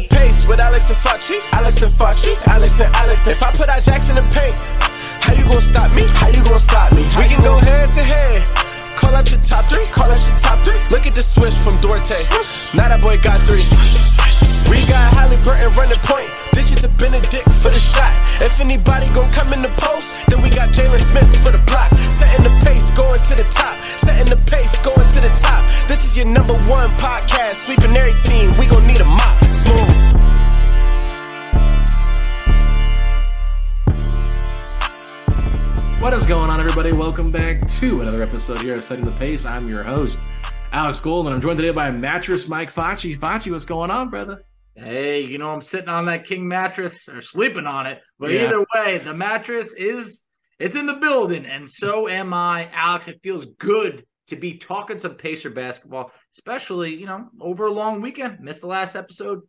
The pace with Alex and Facci. Alex and Facci. Alex and Alex. If I put our jacks in the paint, how you gonna stop me? How you gonna stop me? we can go head to head. Call out your top three. Call out your top three. Look at the switch from Duarte. Now that boy got three. We got Haliburton running point. This is the Bennedict for the shot. If anybody gon' come in the post, then we got Jalen Smith for the block. Setting the pace, going Welcome back to another episode here of Setting the Pace. I'm your host, Alex Gold, and I'm joined today by Mattress Mike Facci. Facci, what's going on, brother? Hey, you know I'm sitting on that king mattress or sleeping on it, but Yeah. either way, the mattress is it's in the building, and so am I, Alex. It feels good to be talking some Pacer basketball, especially you know over a long weekend. Missed the last episode.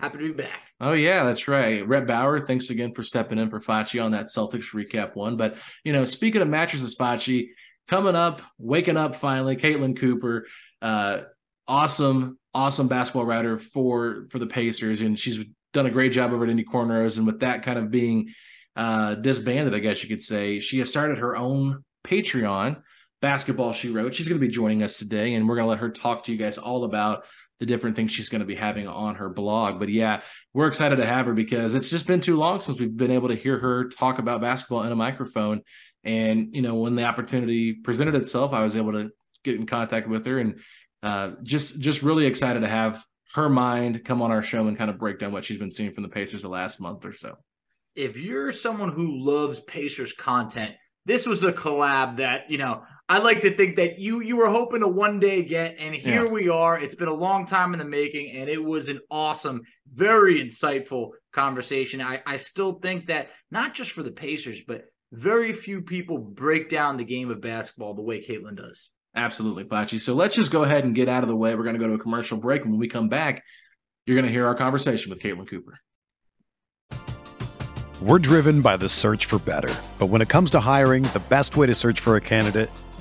Happy to be back. Oh, yeah, that's right. Rhett Bauer, thanks again for stepping in for Facci on that Celtics recap one. But, you know, speaking of mattresses, Facci, coming up, waking up finally, Caitlin Cooper, uh, awesome, awesome basketball writer for for the Pacers, and she's done a great job over at Indy Cornrows. And with that kind of being uh, disbanded, I guess you could say, she has started her own Patreon basketball she wrote. She's going to be joining us today, and we're going to let her talk to you guys all about the different things she's going to be having on her blog. But yeah, we're excited to have her because it's just been too long since we've been able to hear her talk about basketball in a microphone. And you know, when the opportunity presented itself, I was able to get in contact with her, and uh, just just really excited to have her mind come on our show and kind of break down what she's been seeing from the Pacers the last month or so. if you're someone who loves Pacers content, this was a collab that, you know, I like to think that you you were hoping to one day get, and here Yeah. we are. It's been a long time in the making, and it was an awesome, very insightful conversation. I, I still think that not just for the Pacers, but very few people break down the game of basketball the way Caitlin does. Absolutely, Facci. So let's just go ahead and get out of the way. We're going to go to a commercial break, and when we come back, you're going to hear our conversation with Caitlin Cooper. We're driven by the search for better. But when it comes to hiring, the best way to search for a candidate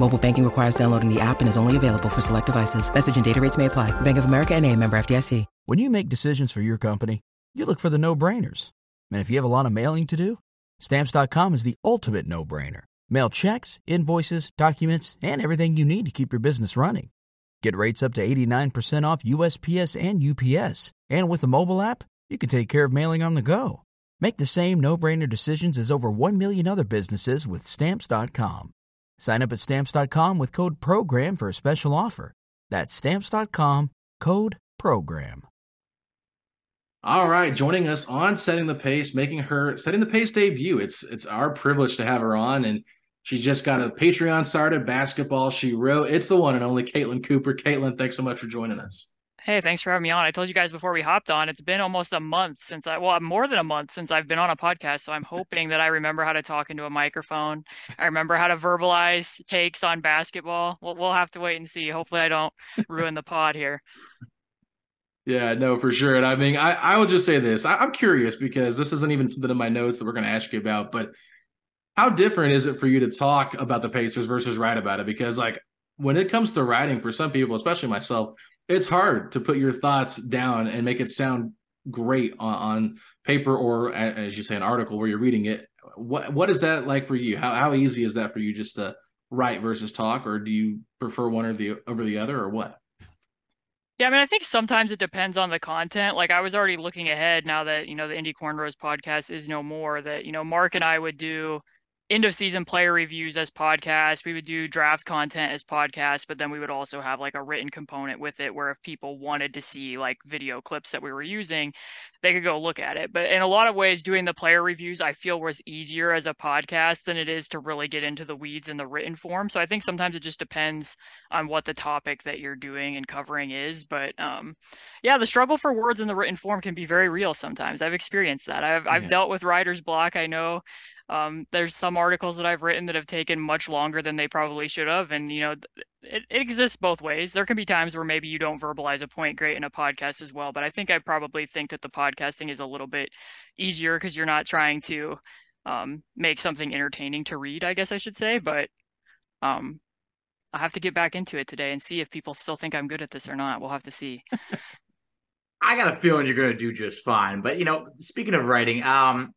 Mobile banking requires downloading the app and is only available for select devices. Message and data rates may apply. Bank of America and a member FDIC. When you make decisions for your company, you look for the no-brainers. And if you have a lot of mailing to do, stamps.com is the ultimate no-brainer. Mail checks, invoices, documents, and everything you need to keep your business running. Get rates up to 89% off USPS and UPS. And with the mobile app, you can take care of mailing on the go. Make the same no-brainer decisions as over 1 million other businesses with stamps.com. Sign up at stamps.com with code program for a special offer. That's stamps.com, code program. All right, joining us on setting the pace, making her setting the pace debut. It's it's our privilege to have her on, and she just got a Patreon started. Basketball, she wrote. It's the one and only Caitlin Cooper. Caitlin, thanks so much for joining us. Hey, thanks for having me on. I told you guys before we hopped on, it's been almost a month since I, well, more than a month since I've been on a podcast. So I'm hoping that I remember how to talk into a microphone. I remember how to verbalize takes on basketball. We'll, we'll have to wait and see. Hopefully, I don't ruin the pod here. Yeah, no, for sure. And I mean, I, I will just say this. I, I'm curious because this isn't even something in my notes that we're going to ask you about, but how different is it for you to talk about the Pacers versus write about it? Because, like, when it comes to writing, for some people, especially myself, it's hard to put your thoughts down and make it sound great on, on paper or, as you say, an article where you're reading it. What What is that like for you? How, how easy is that for you just to write versus talk, or do you prefer one or the over the other, or what? Yeah, I mean, I think sometimes it depends on the content. Like I was already looking ahead now that, you know, the Indy Cornrows podcast is no more that, you know, Mark and I would do end of season player reviews as podcasts. We would do draft content as podcasts, but then we would also have like a written component with it where if people wanted to see like video clips that we were using, they could go look at it. But in a lot of ways, doing the player reviews, I feel was easier as a podcast than it is to really get into the weeds in the written form. So I think sometimes it just depends on what the topic that you're doing and covering is. But um, yeah, the struggle for words in the written form can be very real sometimes. I've experienced that. I've, I've dealt with writer's block. I know um, there's some articles that I've written that have taken much longer than they probably should have. And, you know, it, it exists both ways. There can be times where maybe you don't verbalize a point great in a podcast as well. But I think I probably think that the podcasting is a little bit easier because you're not trying to um, make something entertaining to read, I guess I should say. But um, I'll have to get back into it today and see if people still think I'm good at this or not. We'll have to see. I got a feeling you're going to do just fine. But, you know, speaking of writing, um,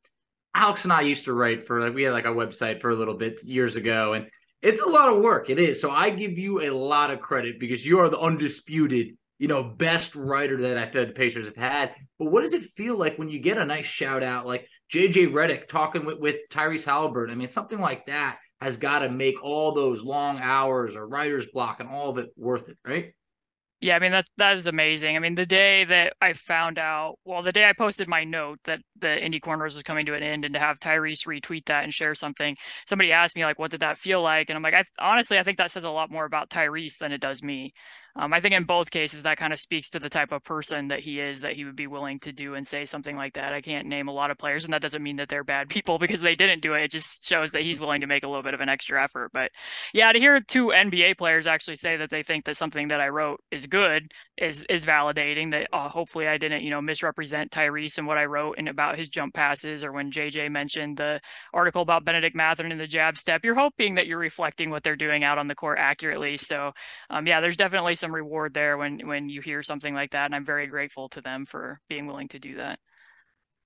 Alex and I used to write for like we had like a website for a little bit years ago, and it's a lot of work. It is. So I give you a lot of credit because you are the undisputed, you know, best writer that I feel the Pacers have had. But what does it feel like when you get a nice shout out like JJ Redick talking with, with Tyrese Haliburton? I mean, something like that has got to make all those long hours or writer's block and all of it worth it, right? Yeah, I mean that that is amazing. I mean, the day that I found out, well, the day I posted my note that the Indy Cornrows was coming to an end, and to have Tyrese retweet that and share something, somebody asked me like, "What did that feel like?" And I'm like, I honestly, I think that says a lot more about Tyrese than it does me. Um, I think in both cases that kind of speaks to the type of person that he is, that he would be willing to do and say something like that. I can't name a lot of players, and that doesn't mean that they're bad people because they didn't do it. It just shows that he's willing to make a little bit of an extra effort. But yeah, to hear two NBA players actually say that they think that something that I wrote is good is is validating. That uh, hopefully I didn't, you know, misrepresent Tyrese and what I wrote and about his jump passes, or when JJ mentioned the article about Bennedict Mathurin and the jab step. You're hoping that you're reflecting what they're doing out on the court accurately. So um, yeah, there's definitely some some reward there when when you hear something like that and i'm very grateful to them for being willing to do that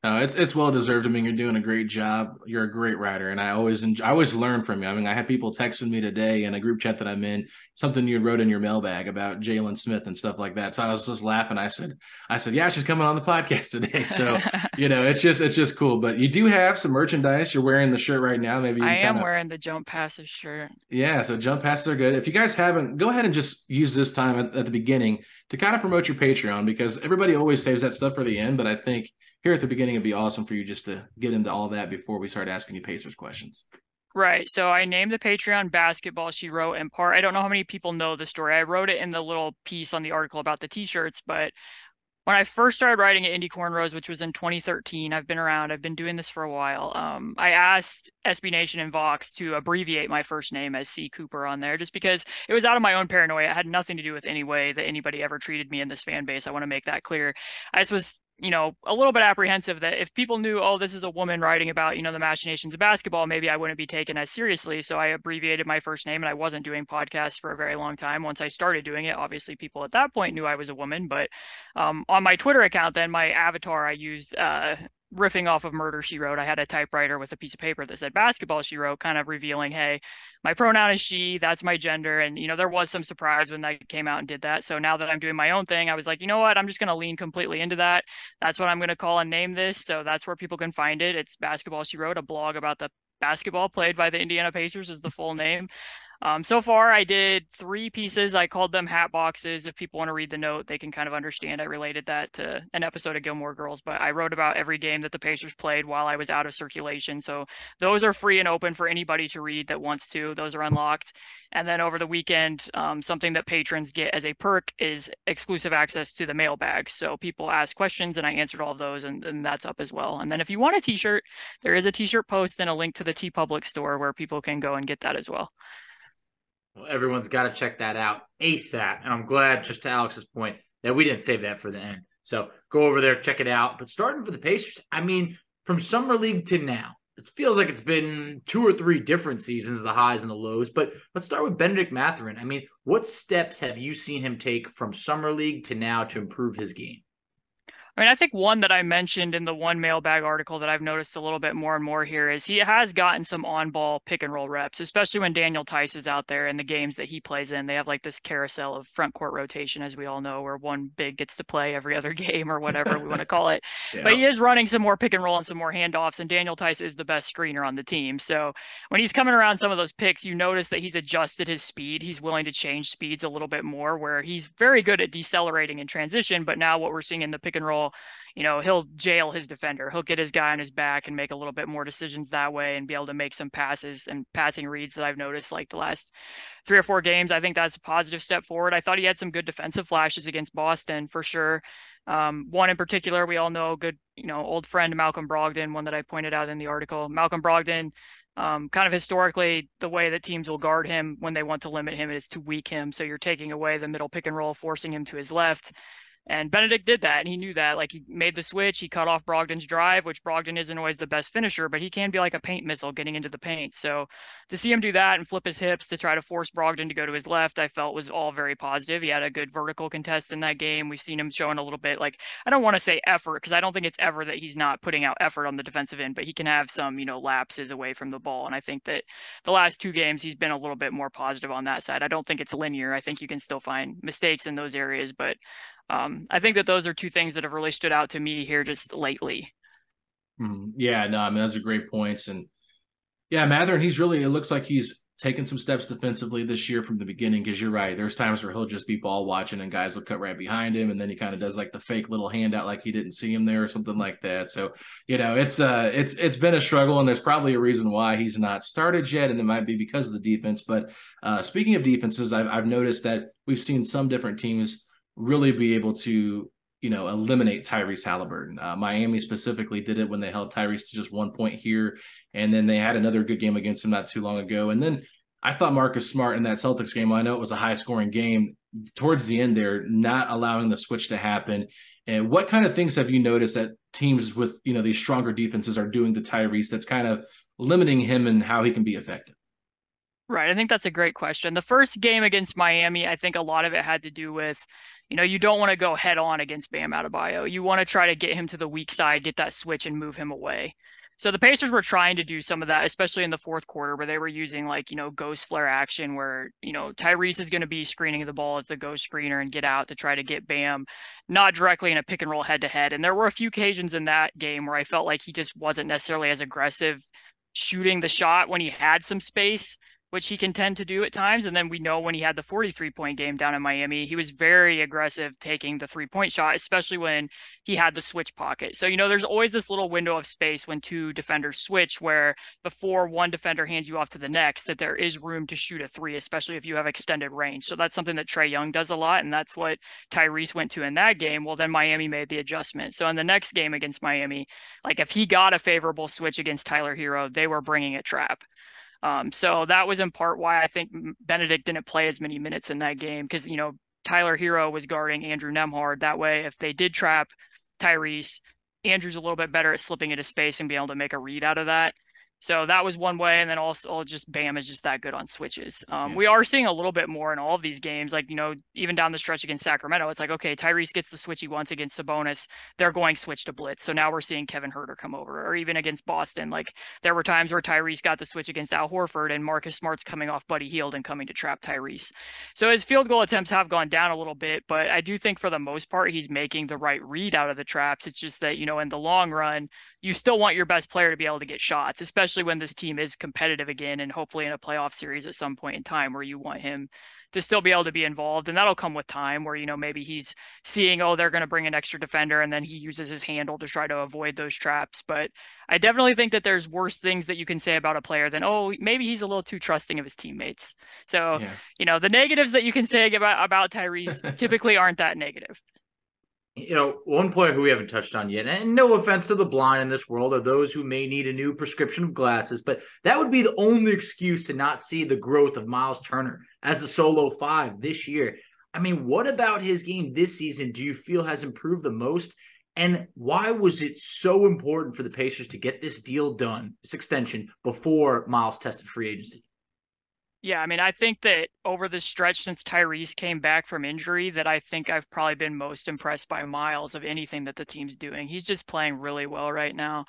No, it's it's well deserved. I mean, you're doing a great job. You're a great writer, and I always enjoy, I always learn from you. I mean, I had people texting me today in a group chat that I'm in, something you wrote in your mailbag about Jalen Smith and stuff like that. So I was just laughing. I said, I said, yeah, she's coming on the podcast today. So you know, it's just it's just cool. But you do have some merchandise. You're wearing the shirt right now. Maybe you I am kinda, wearing the jump passes shirt. Yeah, so jump passes are good. If you guys haven't, go ahead and just use this time at, at the beginning to kind of promote your Patreon because everybody always saves that stuff for the end. But I think here at the beginning, it'd be awesome for you just to get into all that before we start asking you Pacers questions. Right. So I named the Patreon basketball she wrote in part. I don't know how many people know the story. I wrote it in the little piece on the article about the t-shirts, but when I first started writing at Indy Cornrows, which was in 2013, I've been around, I've been doing this for a while. Um, I asked SB Nation and Vox to abbreviate my first name as C Cooper on there just because it was out of my own paranoia. It had nothing to do with any way that anybody ever treated me in this fan base. I want to make that clear. I just was you know, a little bit apprehensive that if people knew, oh, this is a woman writing about, you know, the machinations of basketball, maybe I wouldn't be taken as seriously. So I abbreviated my first name and I wasn't doing podcasts for a very long time. Once I started doing it, obviously people at that point knew I was a woman. But um, on my Twitter account, then my avatar, I used uh, riffing off of Murder She Wrote, I had a typewriter with a piece of paper that said basketball she wrote, kind of revealing, hey, my pronoun is she, that's my gender. And, you know, there was some surprise when I came out and did that. So now that I'm doing my own thing, I was like, you know what? I'm just going to lean completely into that. That's what I'm going to call and name this. So that's where people can find it. It's Basketball She Wrote, a blog about the basketball played by the Indiana Pacers is the full name. Um, so far, I did three pieces. I called them hat boxes. If people want to read the note, they can kind of understand. I related that to an episode of Gilmore Girls, but I wrote about every game that the Pacers played while I was out of circulation. So those are free and open for anybody to read that wants to. Those are unlocked. And then over the weekend, um, something that patrons get as a perk is exclusive access to the mailbag. So people ask questions and I answered all of those, and, and that's up as well. And then if you want a t shirt, there is a t shirt post and a link to the TeePublic store where people can go and get that as well. Well, everyone's got to check that out ASAP. And I'm glad, just to Alex's point, that we didn't save that for the end. So go over there, check it out. But starting for the Pacers, I mean, from Summer League to now, it feels like it's been two or three different seasons, the highs and the lows. But let's start with Bennedict Mathurin. I mean, what steps have you seen him take from Summer League to now to improve his game? I mean, I think one that I mentioned in the one mailbag article that I've noticed a little bit more and more here is he has gotten some on ball pick and roll reps, especially when Daniel Theis is out there in the games that he plays in. They have like this carousel of front court rotation, as we all know, where one big gets to play every other game or whatever we want to call it. Yeah. But he is running some more pick and roll and some more handoffs, and Daniel Theis is the best screener on the team. So when he's coming around some of those picks, you notice that he's adjusted his speed. He's willing to change speeds a little bit more, where he's very good at decelerating in transition. But now what we're seeing in the pick and roll, you know, he'll jail his defender. He'll get his guy on his back and make a little bit more decisions that way and be able to make some passes and passing reads that I've noticed like the last three or four games. I think that's a positive step forward. I thought he had some good defensive flashes against Boston for sure. Um, one in particular, we all know good, you know, old friend Malcolm Brogdon, one that I pointed out in the article. Malcolm Brogdon, um, kind of historically, the way that teams will guard him when they want to limit him is to weak him. So you're taking away the middle pick and roll, forcing him to his left. And Bennedict did that, and he knew that. Like he made the switch, he cut off Brogdon's drive, which Brogdon isn't always the best finisher, but he can be like a paint missile getting into the paint. So to see him do that and flip his hips to try to force Brogdon to go to his left, I felt was all very positive. He had a good vertical contest in that game. We've seen him showing a little bit like I don't want to say effort because I don't think it's ever that he's not putting out effort on the defensive end, but he can have some you know lapses away from the ball. And I think that the last two games he's been a little bit more positive on that side. I don't think it's linear. I think you can still find mistakes in those areas, but um, I think that those are two things that have really stood out to me here just lately. Mm, yeah, no, I mean those are great points, and yeah, Mathurin, he's really. It looks like he's taken some steps defensively this year from the beginning. Because you're right, there's times where he'll just be ball watching, and guys will cut right behind him, and then he kind of does like the fake little handout, like he didn't see him there or something like that. So you know, it's uh, it's it's been a struggle, and there's probably a reason why he's not started yet, and it might be because of the defense. But uh, speaking of defenses, I've I've noticed that we've seen some different teams really be able to you know eliminate Tyrese Haliburton. Uh, Miami specifically did it when they held Tyrese to just one point here, and then they had another good game against him not too long ago. And then I thought Marcus Smart in that Celtics game. I know it was a high scoring game towards the end there, not allowing the switch to happen. And what kind of things have you noticed that teams with you know these stronger defenses are doing to Tyrese that's kind of limiting him and how he can be effective? Right. I think that's a great question. The first game against Miami, I think a lot of it had to do with you know, you don't want to go head on against Bam Adebayo. You want to try to get him to the weak side, get that switch, and move him away. So the Pacers were trying to do some of that, especially in the fourth quarter, where they were using like, you know, ghost flare action, where, you know, Tyrese is going to be screening the ball as the ghost screener and get out to try to get Bam, not directly in a pick and roll head to head. And there were a few occasions in that game where I felt like he just wasn't necessarily as aggressive shooting the shot when he had some space which he can tend to do at times. And then we know when he had the 43 point game down in Miami, he was very aggressive taking the three point shot, especially when he had the switch pocket. So, you know, there's always this little window of space when two defenders switch where before one defender hands you off to the next, that there is room to shoot a three, especially if you have extended range. So that's something that Trae Young does a lot. And that's what Tyrese went to in that game. Well, then Miami made the adjustment. So in the next game against Miami, like if he got a favorable switch against Tyler Herro, they were bringing a trap. Um, so that was in part why I think Bennedict didn't play as many minutes in that game because you know Tyler Herro was guarding Andrew Nembhard. That way, if they did trap Tyrese, Andrew's a little bit better at slipping into space and being able to make a read out of that. So that was one way, and then also just Bam is just that good on switches. Um, yeah. We are seeing a little bit more in all of these games, like you know, even down the stretch against Sacramento, it's like okay, Tyrese gets the switch he wants against Sabonis, they're going switch to blitz. So now we're seeing Kevin Huerter come over, or even against Boston, like there were times where Tyrese got the switch against Al Horford, and Marcus Smart's coming off Buddy Hield and coming to trap Tyrese. So his field goal attempts have gone down a little bit, but I do think for the most part he's making the right read out of the traps. It's just that you know in the long run, you still want your best player to be able to get shots, especially when this team is competitive again and hopefully in a playoff series at some point in time where you want him to still be able to be involved. And that'll come with time where, you know, maybe he's seeing, oh, they're going to bring an extra defender and then he uses his handle to try to avoid those traps. But I definitely think that there's worse things that you can say about a player than, oh, maybe he's a little too trusting of his teammates. So, yeah. you know, the negatives that you can say about, about Tyrese typically aren't that negative you know, one player who we haven't touched on yet, and no offense to the blind in this world or those who may need a new prescription of glasses, but that would be the only excuse to not see the growth of Miles Turner as a solo five this year. I mean, what about his game this season do you feel has improved the most? And why was it so important for the Pacers to get this deal done, this extension, before Miles tested free agency? Yeah, I mean, I think that over the stretch since Tyrese came back from injury, that I think I've probably been most impressed by Miles of anything that the team's doing. He's just playing really well right now.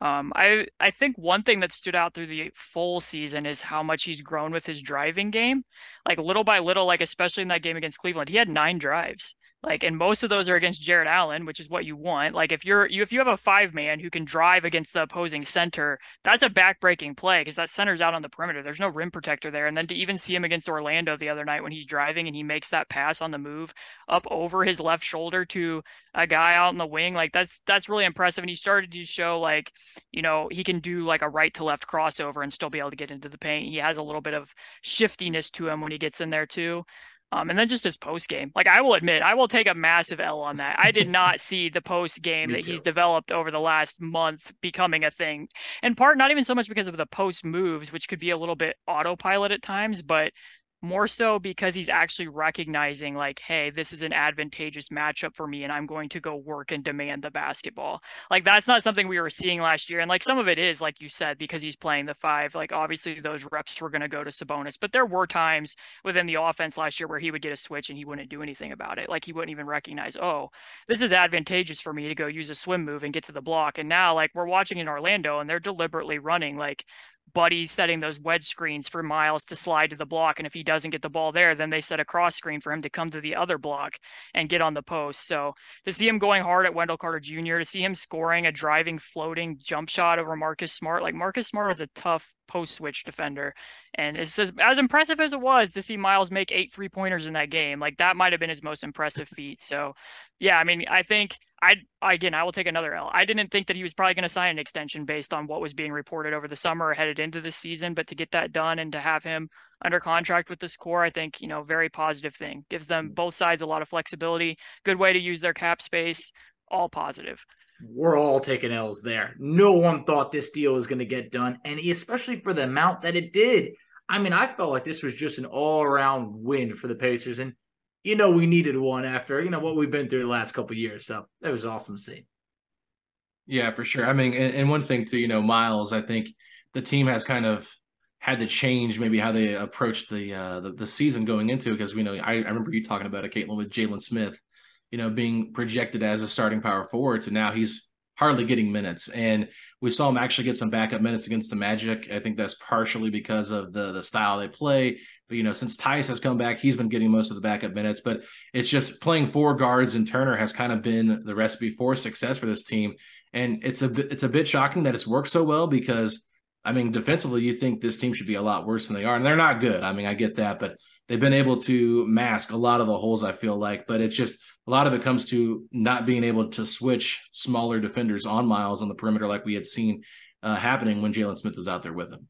Um, I I think one thing that stood out through the full season is how much he's grown with his driving game. Like little by little, like especially in that game against Cleveland, he had nine drives. Like, and most of those are against Jarrett Allen, which is what you want. Like, if you're you if you have a five man who can drive against the opposing center, that's a backbreaking play because that center's out on the perimeter. There's no rim protector there. And then to even see him against Orlando the other night when he's driving and he makes that pass on the move up over his left shoulder to a guy out in the wing, like that's that's really impressive. And he started to show like, you know, he can do like a right to left crossover and still be able to get into the paint. He has a little bit of shiftiness to him when he gets in there too. Um, and then just his post game. Like I will admit, I will take a massive L on that. I did not see the post game that too. he's developed over the last month becoming a thing. In part, not even so much because of the post moves, which could be a little bit autopilot at times, but more so because he's actually recognizing like hey this is an advantageous matchup for me and i'm going to go work and demand the basketball. Like that's not something we were seeing last year and like some of it is like you said because he's playing the five like obviously those reps were going to go to sabonis but there were times within the offense last year where he would get a switch and he wouldn't do anything about it. Like he wouldn't even recognize oh this is advantageous for me to go use a swim move and get to the block and now like we're watching in orlando and they're deliberately running like Buddy setting those wedge screens for Miles to slide to the block. And if he doesn't get the ball there, then they set a cross screen for him to come to the other block and get on the post. So to see him going hard at Wendell Carter Jr., to see him scoring a driving, floating jump shot over Marcus Smart, like Marcus Smart is a tough post switch defender. And it's as impressive as it was to see Miles make eight three pointers in that game. Like that might have been his most impressive feat. So, yeah, I mean, I think I again, I will take another L. I didn't think that he was probably going to sign an extension based on what was being reported over the summer or headed into this season. But to get that done and to have him under contract with this core, I think you know, very positive thing. Gives them mm. both sides a lot of flexibility. Good way to use their cap space. All positive we're all taking L's there. No one thought this deal was going to get done, and especially for the amount that it did. I mean, I felt like this was just an all-around win for the Pacers, and you know we needed one after you know what we've been through the last couple years. So that was awesome to see. Yeah, for sure. I mean, and, and one thing too, you know, Miles, I think the team has kind of had to change maybe how they approached the uh, the, the season going into because we know I, I remember you talking about it, Caitlin, with Jalen Smith, you know, being projected as a starting power forward, so now he's hardly getting minutes, and we saw him actually get some backup minutes against the Magic. I think that's partially because of the the style they play. But you know, since Theis has come back, he's been getting most of the backup minutes. But it's just playing four guards and Turner has kind of been the recipe for success for this team. And it's a it's a bit shocking that it's worked so well because I mean, defensively, you think this team should be a lot worse than they are, and they're not good. I mean, I get that, but they've been able to mask a lot of the holes. I feel like, but it's just a lot of it comes to not being able to switch smaller defenders on Miles on the perimeter like we had seen uh, happening when Jalen Smith was out there with him.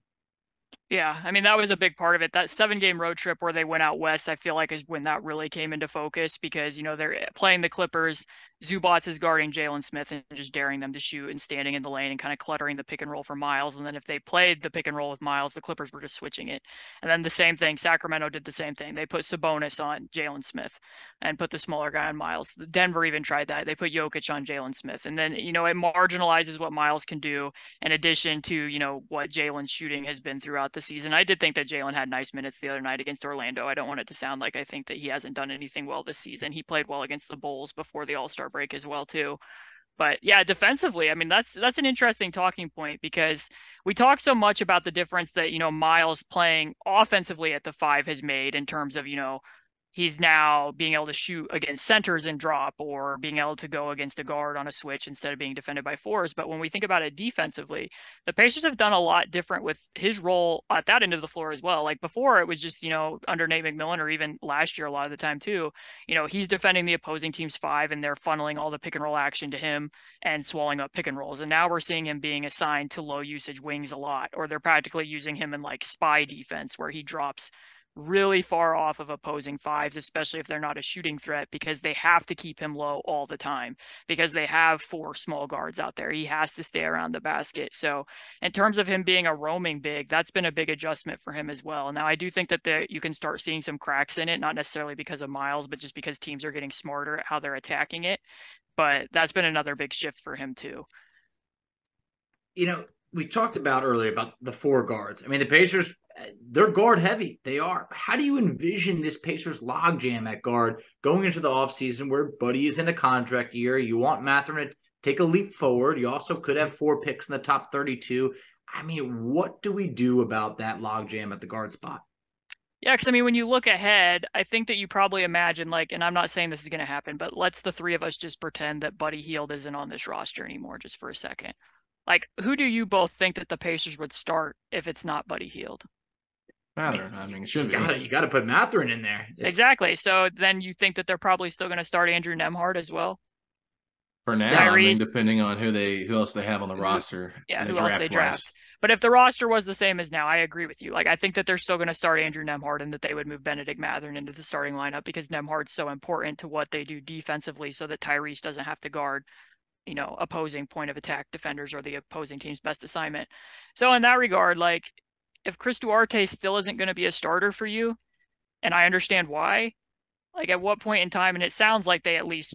Yeah, I mean that was a big part of it. That seven game road trip where they went out west, I feel like is when that really came into focus because you know they're eh, playing the Clippers. Zubac is guarding Jalen Smith and just daring them to shoot and standing in the lane and kind of cluttering the pick and roll for Miles. And then if they played the pick and roll with Miles, the Clippers were just switching it. And then the same thing, Sacramento did the same thing. They put Sabonis on Jalen Smith and put the smaller guy on Miles. Denver even tried that. They put Jokic on Jalen Smith. And then, you know, it marginalizes what Miles can do in addition to, you know, what Jalen's shooting has been throughout the season. I did think that Jalen had nice minutes the other night against Orlando. I don't want it to sound like I think that he hasn't done anything well this season. He played well against the Bulls before the All Star break as well too. But yeah, defensively, I mean that's that's an interesting talking point because we talk so much about the difference that you know Miles playing offensively at the five has made in terms of you know he's now being able to shoot against centers and drop or being able to go against a guard on a switch instead of being defended by fours. But when we think about it defensively, the Pacers have done a lot different with his role at that end of the floor as well. Like before, it was just, you know, under Nate McMillan or even last year, a lot of the time too, you know, he's defending the opposing team's five and they're funneling all the pick and roll action to him and swallowing up pick and rolls. And now we're seeing him being assigned to low usage wings a lot, or they're practically using him in like spy defense where he drops really far off of opposing fives, especially if they're not a shooting threat, because they have to keep him low all the time because they have four small guards out there. He has to stay around the basket. So, in terms of him being a roaming big, that's been a big adjustment for him as well. Now, I do think that you can start seeing some cracks in it, not necessarily because of Miles, but just because teams are getting smarter at how they're attacking it. But that's been another big shift for him, too. You know, we talked about earlier about the four guards. I mean, the Pacers, they're guard heavy. They are. How do you envision this Pacers logjam at guard going into the offseason where Buddy is in a contract year? You want Mathurin to take a leap forward. You also could have four picks in the top 32. I mean, what do we do about that logjam at the guard spot? Yeah, because I mean, when you look ahead, I think that you probably imagine, like, and I'm not saying this is going to happen, but let's the three of us just pretend that Buddy Hield isn't on this roster anymore just for a second. Like, who do you both think that the Pacers would start if it's not Buddy Hield? Mathurin. I mean, it should you be. Gotta, you got to put Mathurin in there. It's... Exactly. So then you think that they're probably still going to start Andrew Nembhard as well. For now, Tyrese, I mean, depending on who they who else they have on the mm-hmm. roster. Yeah, who else they draft. But if the roster was the same as now, I agree with you. Like I think that they're still going to start Andrew Nembhard and that they would move Bennedict Mathurin into the starting lineup because Nembhard's so important to what they do defensively, so that Tyrese doesn't have to guard you know opposing point of attack defenders or the opposing team's best assignment. So in that regard, like if Chris Duarte still isn't going to be a starter for you, and I understand why, like at what point in time, and it sounds like they at least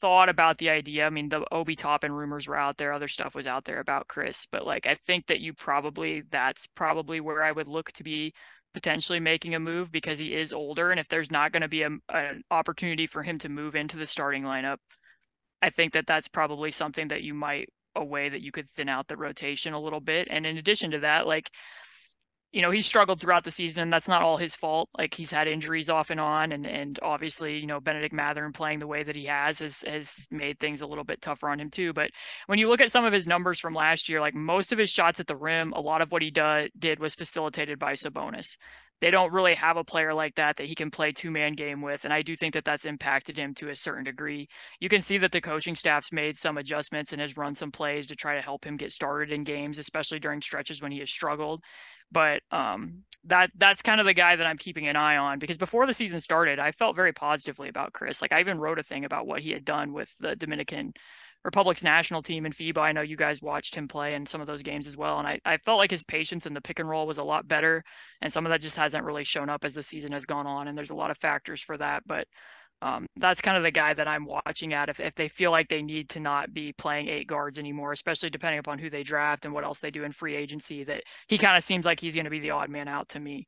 thought about the idea. I mean, the Obi Toppin rumors were out there, other stuff was out there about Chris, but like I think that you probably that's probably where I would look to be potentially making a move because he is older, and if there's not going to be a, an opportunity for him to move into the starting lineup I think that that's probably something that you might a way that you could thin out the rotation a little bit. And in addition to that, like you know, he's struggled throughout the season, and that's not all his fault. Like he's had injuries off and on, and and obviously, you know, Bennedict Mathurin playing the way that he has has has made things a little bit tougher on him too. But when you look at some of his numbers from last year, like most of his shots at the rim, a lot of what he do, did was facilitated by Sabonis they don't really have a player like that that he can play two man game with. And I do think that that's impacted him to a certain degree. You can see that the coaching staff's made some adjustments and has run some plays to try to help him get started in games, especially during stretches when he has struggled. But um, that that's kind of the guy that I'm keeping an eye on because before the season started, I felt very positively about Chris. Like I even wrote a thing about what he had done with the Dominican Republic's national team in FIBA. I know you guys watched him play in some of those games as well. And I, I felt like his patience in the pick and roll was a lot better. And some of that just hasn't really shown up as the season has gone on. And there's a lot of factors for that. But um, that's kind of the guy that I'm watching at if, if they feel like they need to not be playing eight guards anymore, especially depending upon who they draft and what else they do in free agency, that he kind of seems like he's going to be the odd man out to me.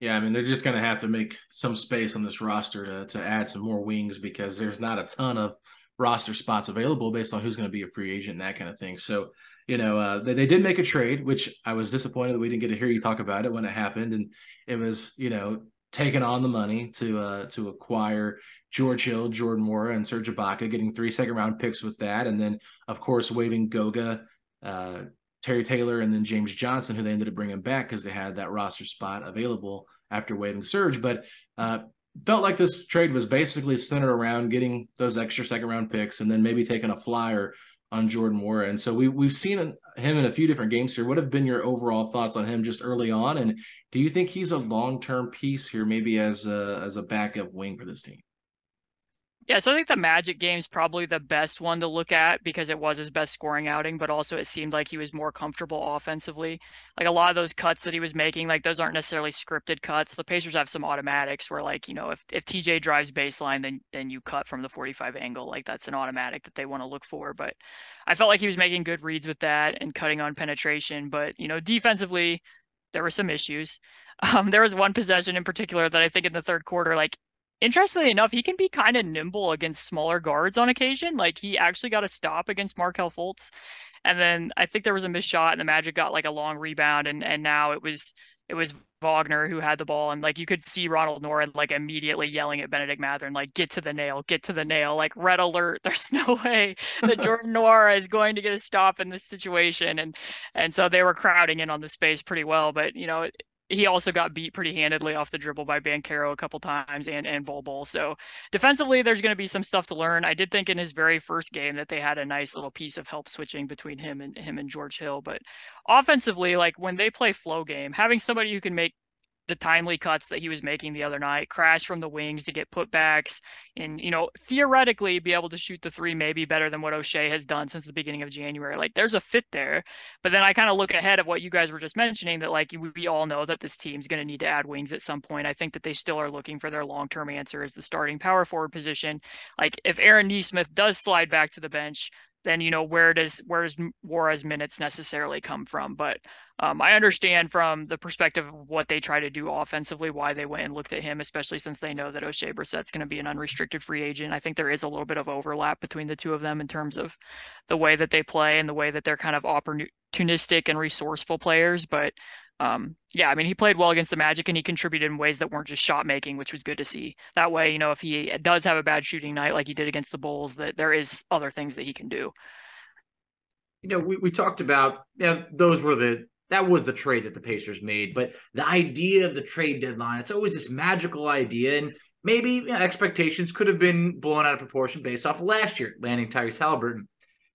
Yeah, I mean they're just going to have to make some space on this roster to to add some more wings because there's not a ton of roster spots available based on who's going to be a free agent and that kind of thing. So, you know, uh, they, they did make a trade, which I was disappointed that we didn't get to hear you talk about it when it happened, and it was you know taking on the money to uh, to acquire George Hill, Jordan Nwora, and Serge Ibaka, getting three second round picks with that, and then of course waiving Goga, uh, Terry Taylor, and then James Johnson, who they ended up bringing back because they had that roster spot available after waiving Serge. But uh, felt like this trade was basically centered around getting those extra second round picks and then maybe taking a flyer on Jordan Nwora. And so we we've seen him in a few different games here. What have been your overall thoughts on him just early on? And do you think he's a long term piece here, maybe as a as a backup wing for this team? Yeah, so I think the Magic game is probably the best one to look at because it was his best scoring outing, but also it seemed like he was more comfortable offensively. Like a lot of those cuts that he was making, like those aren't necessarily scripted cuts. The Pacers have some automatics where like, you know, if, if TJ drives baseline, then then you cut from the 45 angle. Like that's an automatic that they want to look for. But I felt like he was making good reads with that and cutting on penetration. But, you know, defensively, there were some issues. Um, there was one possession in particular that I think in the third quarter, like interestingly enough, he can be kind of nimble against smaller guards on occasion. Like he actually got a stop against Markelle Fultz. And then I think there was a missed shot and the Magic got like a long rebound and and now it was it was Wagner who had the ball and like you could see Ronald Nored like immediately yelling at Bennedict Mathurin like get to the nail, get to the nail, like red alert. There's no way that Jordan Nwora is going to get a stop in this situation and and so they were crowding in on the space pretty well, but you know, he also got beat pretty handedly off the dribble by Banchero a couple times and and Bol Bol. So defensively, there's going to be some stuff to learn. I did think in his very first game that they had a nice little piece of help switching between him and him and George Hill. But offensively, like when they play flow game, having somebody who can make the timely cuts that he was making the other night, crash from the wings to get putbacks, and you know theoretically be able to shoot the three maybe better than what Oshae has done since the beginning of January. Like there's a fit there, but then I kind of look ahead of what you guys were just mentioning that like we all know that this team's going to need to add wings at some point. I think that they still are looking for their long term answer as the starting power forward position. Like if Aaron Nesmith does slide back to the bench, then you know where does where does Nwora's minutes necessarily come from? But um, I understand from the perspective of what they try to do offensively why they went and looked at him, especially since they know that Oshae Brissett's going to be an unrestricted free agent. I think there is a little bit of overlap between the two of them in terms of the way that they play and the way that they're kind of opportunistic and resourceful players. But um, yeah, I mean, he played well against the Magic and he contributed in ways that weren't just shot making, which was good to see. That way, you know, if he does have a bad shooting night like he did against the Bulls, that there is other things that he can do. You know, we, we talked about you know, those were the that was the trade that the Pacers made, but the idea of the trade deadline, it's always this magical idea. And maybe you know, expectations could have been blown out of proportion based off of last year, landing Tyrese Haliburton.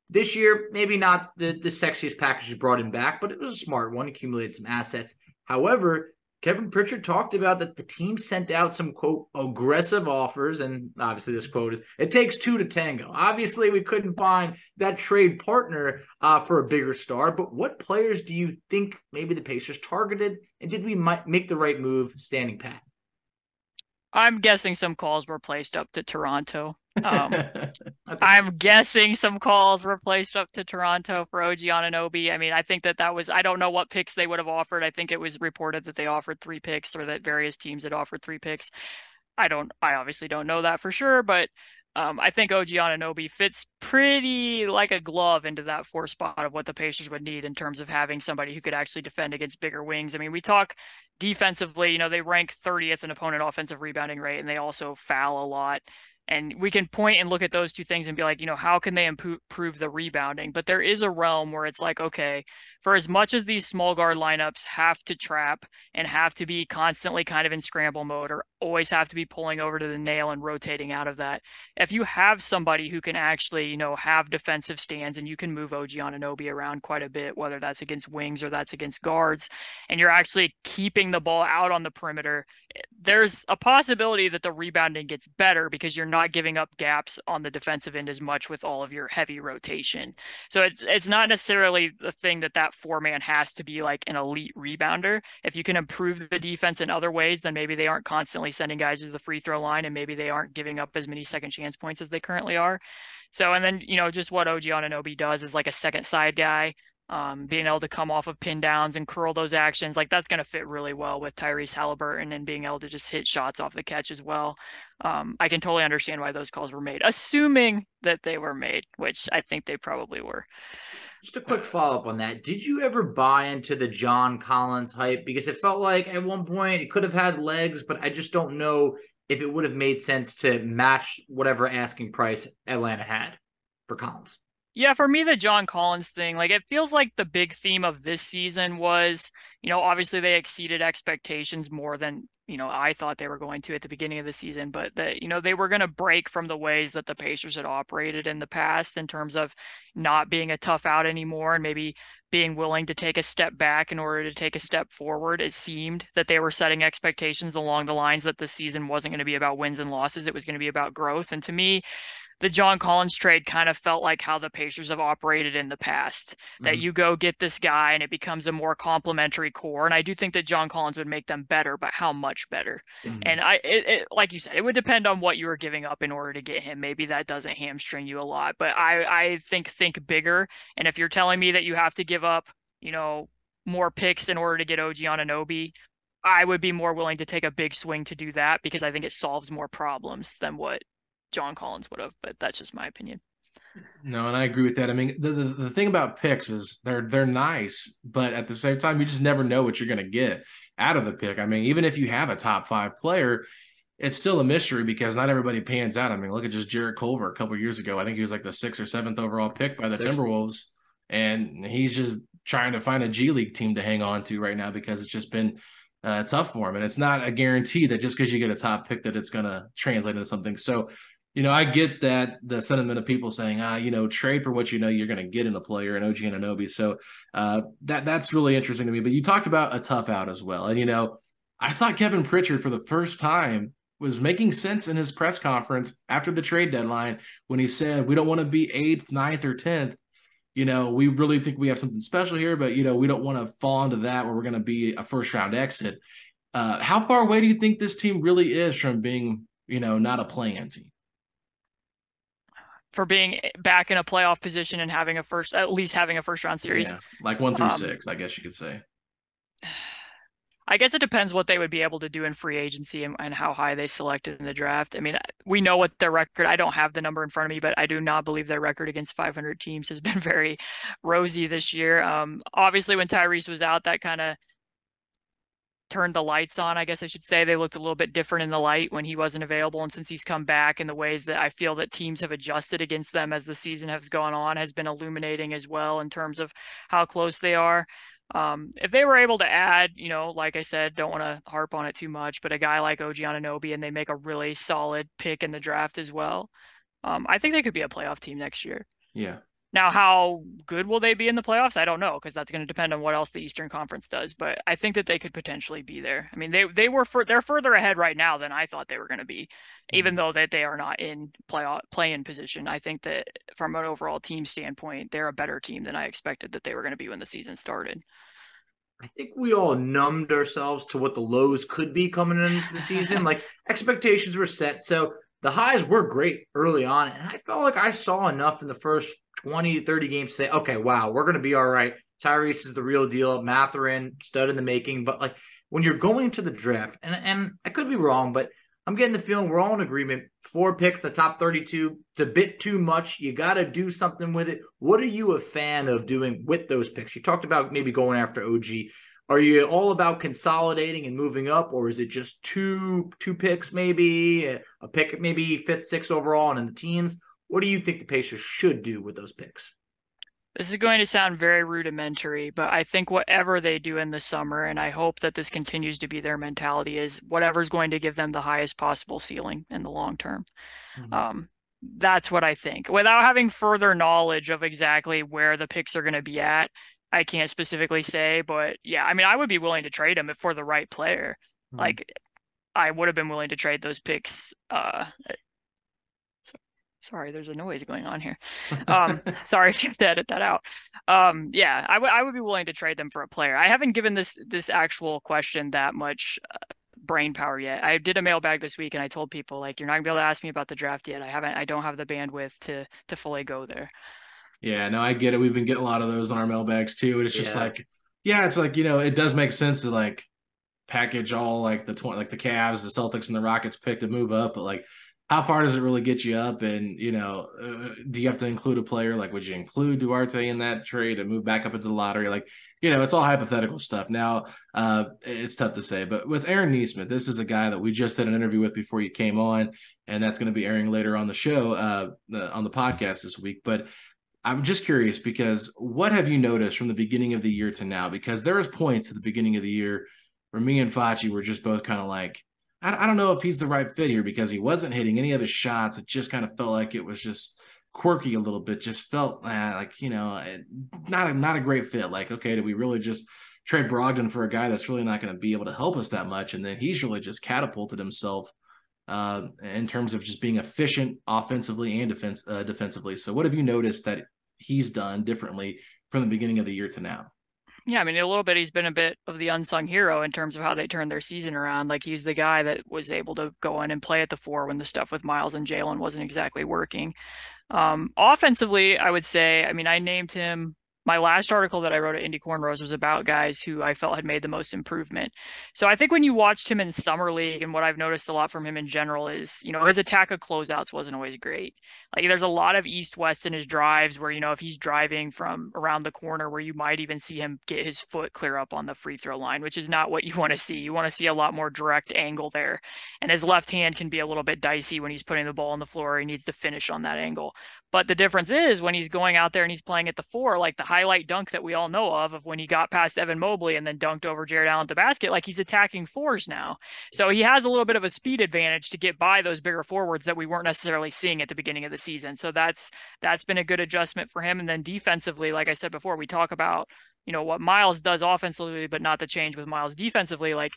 This year, maybe not the, the sexiest package brought him back, but it was a smart one, accumulated some assets. However, Kevin Pritchard talked about that the team sent out some quote aggressive offers, and obviously this quote is it takes two to tango. Obviously, we couldn't find that trade partner uh, for a bigger star, but what players do you think maybe the Pacers targeted, and did we make the right move standing pat? I'm guessing some calls were placed up to Toronto. Um, I'm guessing some calls were placed up to Toronto for OG Anunoby. I mean, I think that that was, I don't know what picks they would have offered. I think it was reported that they offered three picks or that various teams had offered three picks. I don't, I obviously don't know that for sure, but um, I think OG Anunoby fits pretty like a glove into that four spot of what the Pacers would need in terms of having somebody who could actually defend against bigger wings. I mean, we talk defensively, you know, they rank 30th in opponent offensive rebounding rate, and they also foul a lot and we can point and look at those two things and be like, you know, how can they improve the rebounding? But there is a realm where it's like, okay, for as much as these small guard lineups have to trap and have to be constantly kind of in scramble mode or always have to be pulling over to the nail and rotating out of that, if you have somebody who can actually, you know, have defensive stands and you can move OG Anunoby around quite a bit, whether that's against wings or that's against guards, and you're actually keeping the ball out on the perimeter, there's a possibility that the rebounding gets better because you're not giving up gaps on the defensive end as much with all of your heavy rotation. So it's it's not necessarily the thing that that four man has to be like an elite rebounder. If you can improve the defense in other ways, then maybe they aren't constantly sending guys to the free throw line, and maybe they aren't giving up as many second chance points as they currently are. So and then you know just what OG Anunoby does is like a second side guy um, being able to come off of pin downs and curl those actions, like that's going to fit really well with Tyrese Haliburton and being able to just hit shots off the catch as well. Um, I can totally understand why those calls were made, assuming that they were made, which I think they probably were. Just a quick follow up on that. Did you ever buy into the John Collins hype? Because it felt like at one point it could have had legs, but I just don't know if it would have made sense to match whatever asking price Atlanta had for Collins. Yeah, for me, the John Collins thing, like it feels like the big theme of this season was, you know, obviously they exceeded expectations more than, you know, I thought they were going to at the beginning of the season, but that, you know, they were going to break from the ways that the Pacers had operated in the past in terms of not being a tough out anymore and maybe being willing to take a step back in order to take a step forward. It seemed that they were setting expectations along the lines that the season wasn't going to be about wins and losses, it was going to be about growth. And to me, the John Collins trade kind of felt like how the Pacers have operated in the past. Mm-hmm. That you go get this guy and it becomes a more complementary core. And I do think that John Collins would make them better, but how much better? Mm-hmm. And I, it, it, like you said, it would depend on what you were giving up in order to get him. Maybe that doesn't hamstring you a lot, but I, I think think bigger. And if you're telling me that you have to give up, you know, more picks in order to get OG Anunoby, I would be more willing to take a big swing to do that because I think it solves more problems than what John Collins would have, but that's just my opinion. No, and I agree with that. I mean, the, the, the thing about picks is they're they're nice, but at the same time, you just never know what you're going to get out of the pick. I mean, even if you have a top five player, it's still a mystery because not everybody pans out. I mean, look at just Jarrett Culver a couple years ago. I think he was like the sixth or seventh overall pick by the Sixth. Timberwolves, and he's just trying to find a G League team to hang on to right now because it's just been uh, tough for him. And it's not a guarantee that just because you get a top pick that it's going to translate into something. So you know, I get that the sentiment of people saying, ah, you know, trade for what you know you're going to get in a player and OG Anunoby. So uh, that that's really interesting to me. But you talked about a tough out as well, and you know, I thought Kevin Pritchard for the first time was making sense in his press conference after the trade deadline when he said, "We don't want to be eighth, ninth, or tenth. You know, we really think we have something special here, but you know, we don't want to fall into that where we're going to be a first round exit." Uh, how far away do you think this team really is from being, you know, not a playing team? For being back in a playoff position and having a first, at least having a first round series. Yeah, like one through um, six, I guess you could say. I guess it depends what they would be able to do in free agency and, and, how high they selected in the draft. I mean, we know what their record. I don't have the number in front of me, but I do not believe their record against 500 teams has been very rosy this year. Um, obviously, when Tyrese was out, that kind of turned the lights on, I guess I should say. They looked a little bit different in the light when he wasn't available. And since he's come back in the ways that I feel that teams have adjusted against them as the season has gone on has been illuminating as well in terms of how close they are. Um, if they were able to add, you know, like I said, don't want to harp on it too much, but a guy like OG Anunoby and they make a really solid pick in the draft as well, um, I think they could be a playoff team next year. Yeah. Now, how good will they be in the playoffs? I don't know because that's going to depend on what else the Eastern Conference does. But I think that they could potentially be there. I mean, they they were for, they're further ahead right now than I thought they were going to be, even mm-hmm. though that they are not in playoff play-in position. I think that from an overall team standpoint, they're a better team than I expected that they were going to be when the season started. I think we all numbed ourselves to what the lows could be coming into the season. like expectations were set, so the highs were great early on, and I felt like I saw enough in the first 20, 30 games to say, okay, wow, we're going to be all right. Tyrese is the real deal. Mathurin, stud in the making. But like when you're going to the draft, and, and I could be wrong, but I'm getting the feeling we're all in agreement. Four picks, the top 32, it's a bit too much. You got to do something with it. What are you a fan of doing with those picks? You talked about maybe going after OG. Are you all about consolidating and moving up, or is it just two two picks, maybe a pick, maybe fifth, sixth overall, and in the teens? What do you think the Pacers should do with those picks? This is going to sound very rudimentary, but I think whatever they do in the summer, and I hope that this continues to be their mentality, is whatever's going to give them the highest possible ceiling in the long term. Mm-hmm. Um, that's what I think. Without having further knowledge of exactly where the picks are going to be at, I can't specifically say, but yeah, I mean, I would be willing to trade them for the right player. Mm-hmm. Like I would have been willing to trade those picks. Uh, sorry, there's a noise going on here. Um, sorry if you have to edit that out. Um, yeah, I would I would be willing to trade them for a player. I haven't given this this actual question that much uh, brain power yet. I did a mailbag this week, and I told people like, you're not gonna be able to ask me about the draft yet. I haven't. I don't have the bandwidth to to fully go there. Yeah, no, I get it. We've been getting a lot of those on our mailbags too, and it's just yeah. like, yeah, it's like you know, it does make sense to like package all like the twenty, like the Cavs, the Celtics, and the Rockets pick to move up, but like how far does it really get you up? And you know, uh, do you have to include a player? Like, would you include Duarte in that trade and move back up into the lottery? Like, you know, it's all hypothetical stuff. Now, uh, it's tough to say. But with Aaron Nesmith, this is a guy that we just did an interview with before you came on, and that's going to be airing later on the show, uh, on the podcast this week. But I'm just curious because what have you noticed from the beginning of the year to now? Because there was points at the beginning of the year where me and Facci were just both kind of like, I, I don't know if he's the right fit here because he wasn't hitting any of his shots. It just kind of felt like it was just quirky a little bit. Just felt uh, like you know, not a, not a great fit. Like, okay, do we really just trade Brogdon for a guy that's really not going to be able to help us that much? And then he's really just catapulted himself uh, in terms of just being efficient offensively and defense uh, defensively. So, what have you noticed that he's done differently from the beginning of the year to now? Yeah, I mean, a little bit he's been a bit of the unsung hero in terms of how they turned their season around. Like he's the guy that was able to go in and play at the four when the stuff with Miles and Jalen wasn't exactly working. Um, offensively, I would say, I mean, I named him my last article that I wrote at Indy Cornrows was about guys who I felt had made the most improvement. So I think when you watched him in summer league and what I've noticed a lot from him in general is, you know, his attack of closeouts wasn't always great. Like there's a lot of east west in his drives where, you know, if he's driving from around the corner where you might even see him get his foot clear up on the free throw line, which is not what you want to see. You want to see a lot more direct angle there. And his left hand can be a little bit dicey when he's putting the ball on the floor. He needs to finish on that angle. But the difference is when he's going out there and he's playing at the four, like the highlight dunk that we all know of, of when he got past Evan Mobley and then dunked over Jarrett Allen at the basket, like he's attacking fours now. So he has a little bit of a speed advantage to get by those bigger forwards that we weren't necessarily seeing at the beginning of the season. So that's that's been a good adjustment for him. And then defensively, like I said before, we talk about you know what Miles does offensively, but not the change with Miles defensively. Like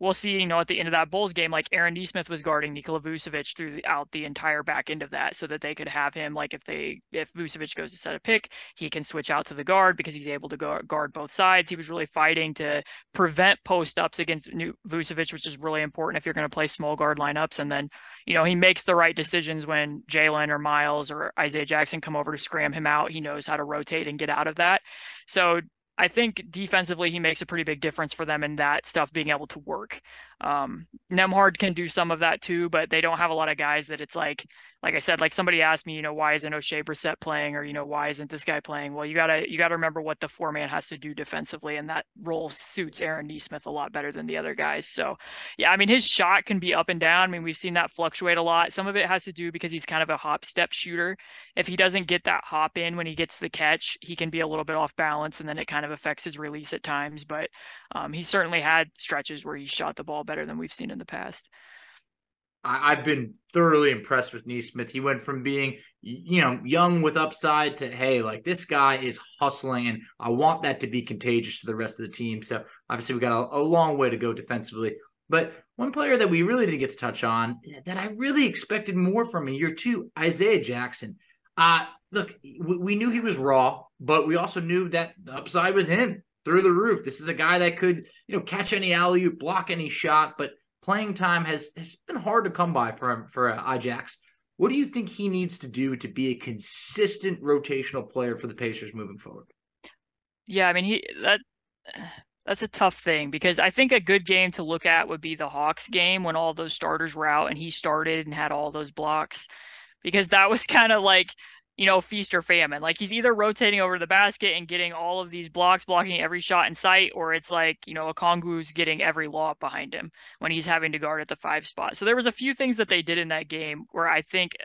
we'll see, you know, at the end of that Bulls game, like Aaron Nesmith was guarding Nikola Vucevic throughout the entire back end of that so that they could have him, like if they, if Vucevic goes to set a pick, he can switch out to the guard because he's able to go guard both sides. He was really fighting to prevent post ups against Vucevic, which is really important if you're going to play small guard lineups. And then, you know, he makes the right decisions when Jalen or Miles or Isaiah Jackson come over to scram him out. He knows how to rotate and get out of that. So I think defensively he makes a pretty big difference for them in that stuff being able to work. Um, Nembhard can do some of that too, but they don't have a lot of guys that it's like, like I said, like somebody asked me, you know, why isn't Oshae Brissett playing, or you know, why isn't this guy playing? Well, you gotta you gotta remember what the four man has to do defensively, and that role suits Aaron Nesmith a lot better than the other guys. So, yeah, I mean, his shot can be up and down. I mean, we've seen that fluctuate a lot. Some of it has to do because he's kind of a hop step shooter. If he doesn't get that hop in when he gets the catch, he can be a little bit off balance, and then it kind of affects his release at times. But um, he certainly had stretches where he shot the ball better than we've seen in the past. I, have been thoroughly impressed with Nesmith. He went from being, you know, young with upside to, hey, like this guy is hustling, and I want that to be contagious to the rest of the team. So obviously, we got a, a long way to go defensively. But one player that we really didn't get to touch on that I really expected more from in year two, Isaiah Jackson. Uh, look, we, we knew he was raw, but we also knew that the upside with him through the roof. This is a guy that could, you know, catch any alley oop, block any shot, but playing time has has been hard to come by for for uh, Ajax. What do you think he needs to do to be a consistent rotational player for the Pacers moving forward? Yeah, I mean he that that's a tough thing because I think a good game to look at would be the Hawks game when all those starters were out and he started and had all those blocks because that was kind of like you know, feast or famine. Like he's either rotating over the basket and getting all of these blocks, blocking every shot in sight, or it's like, you know, Okongwu's getting every lob behind him when he's having to guard at the five spot. So there was a few things that they did in that game where I think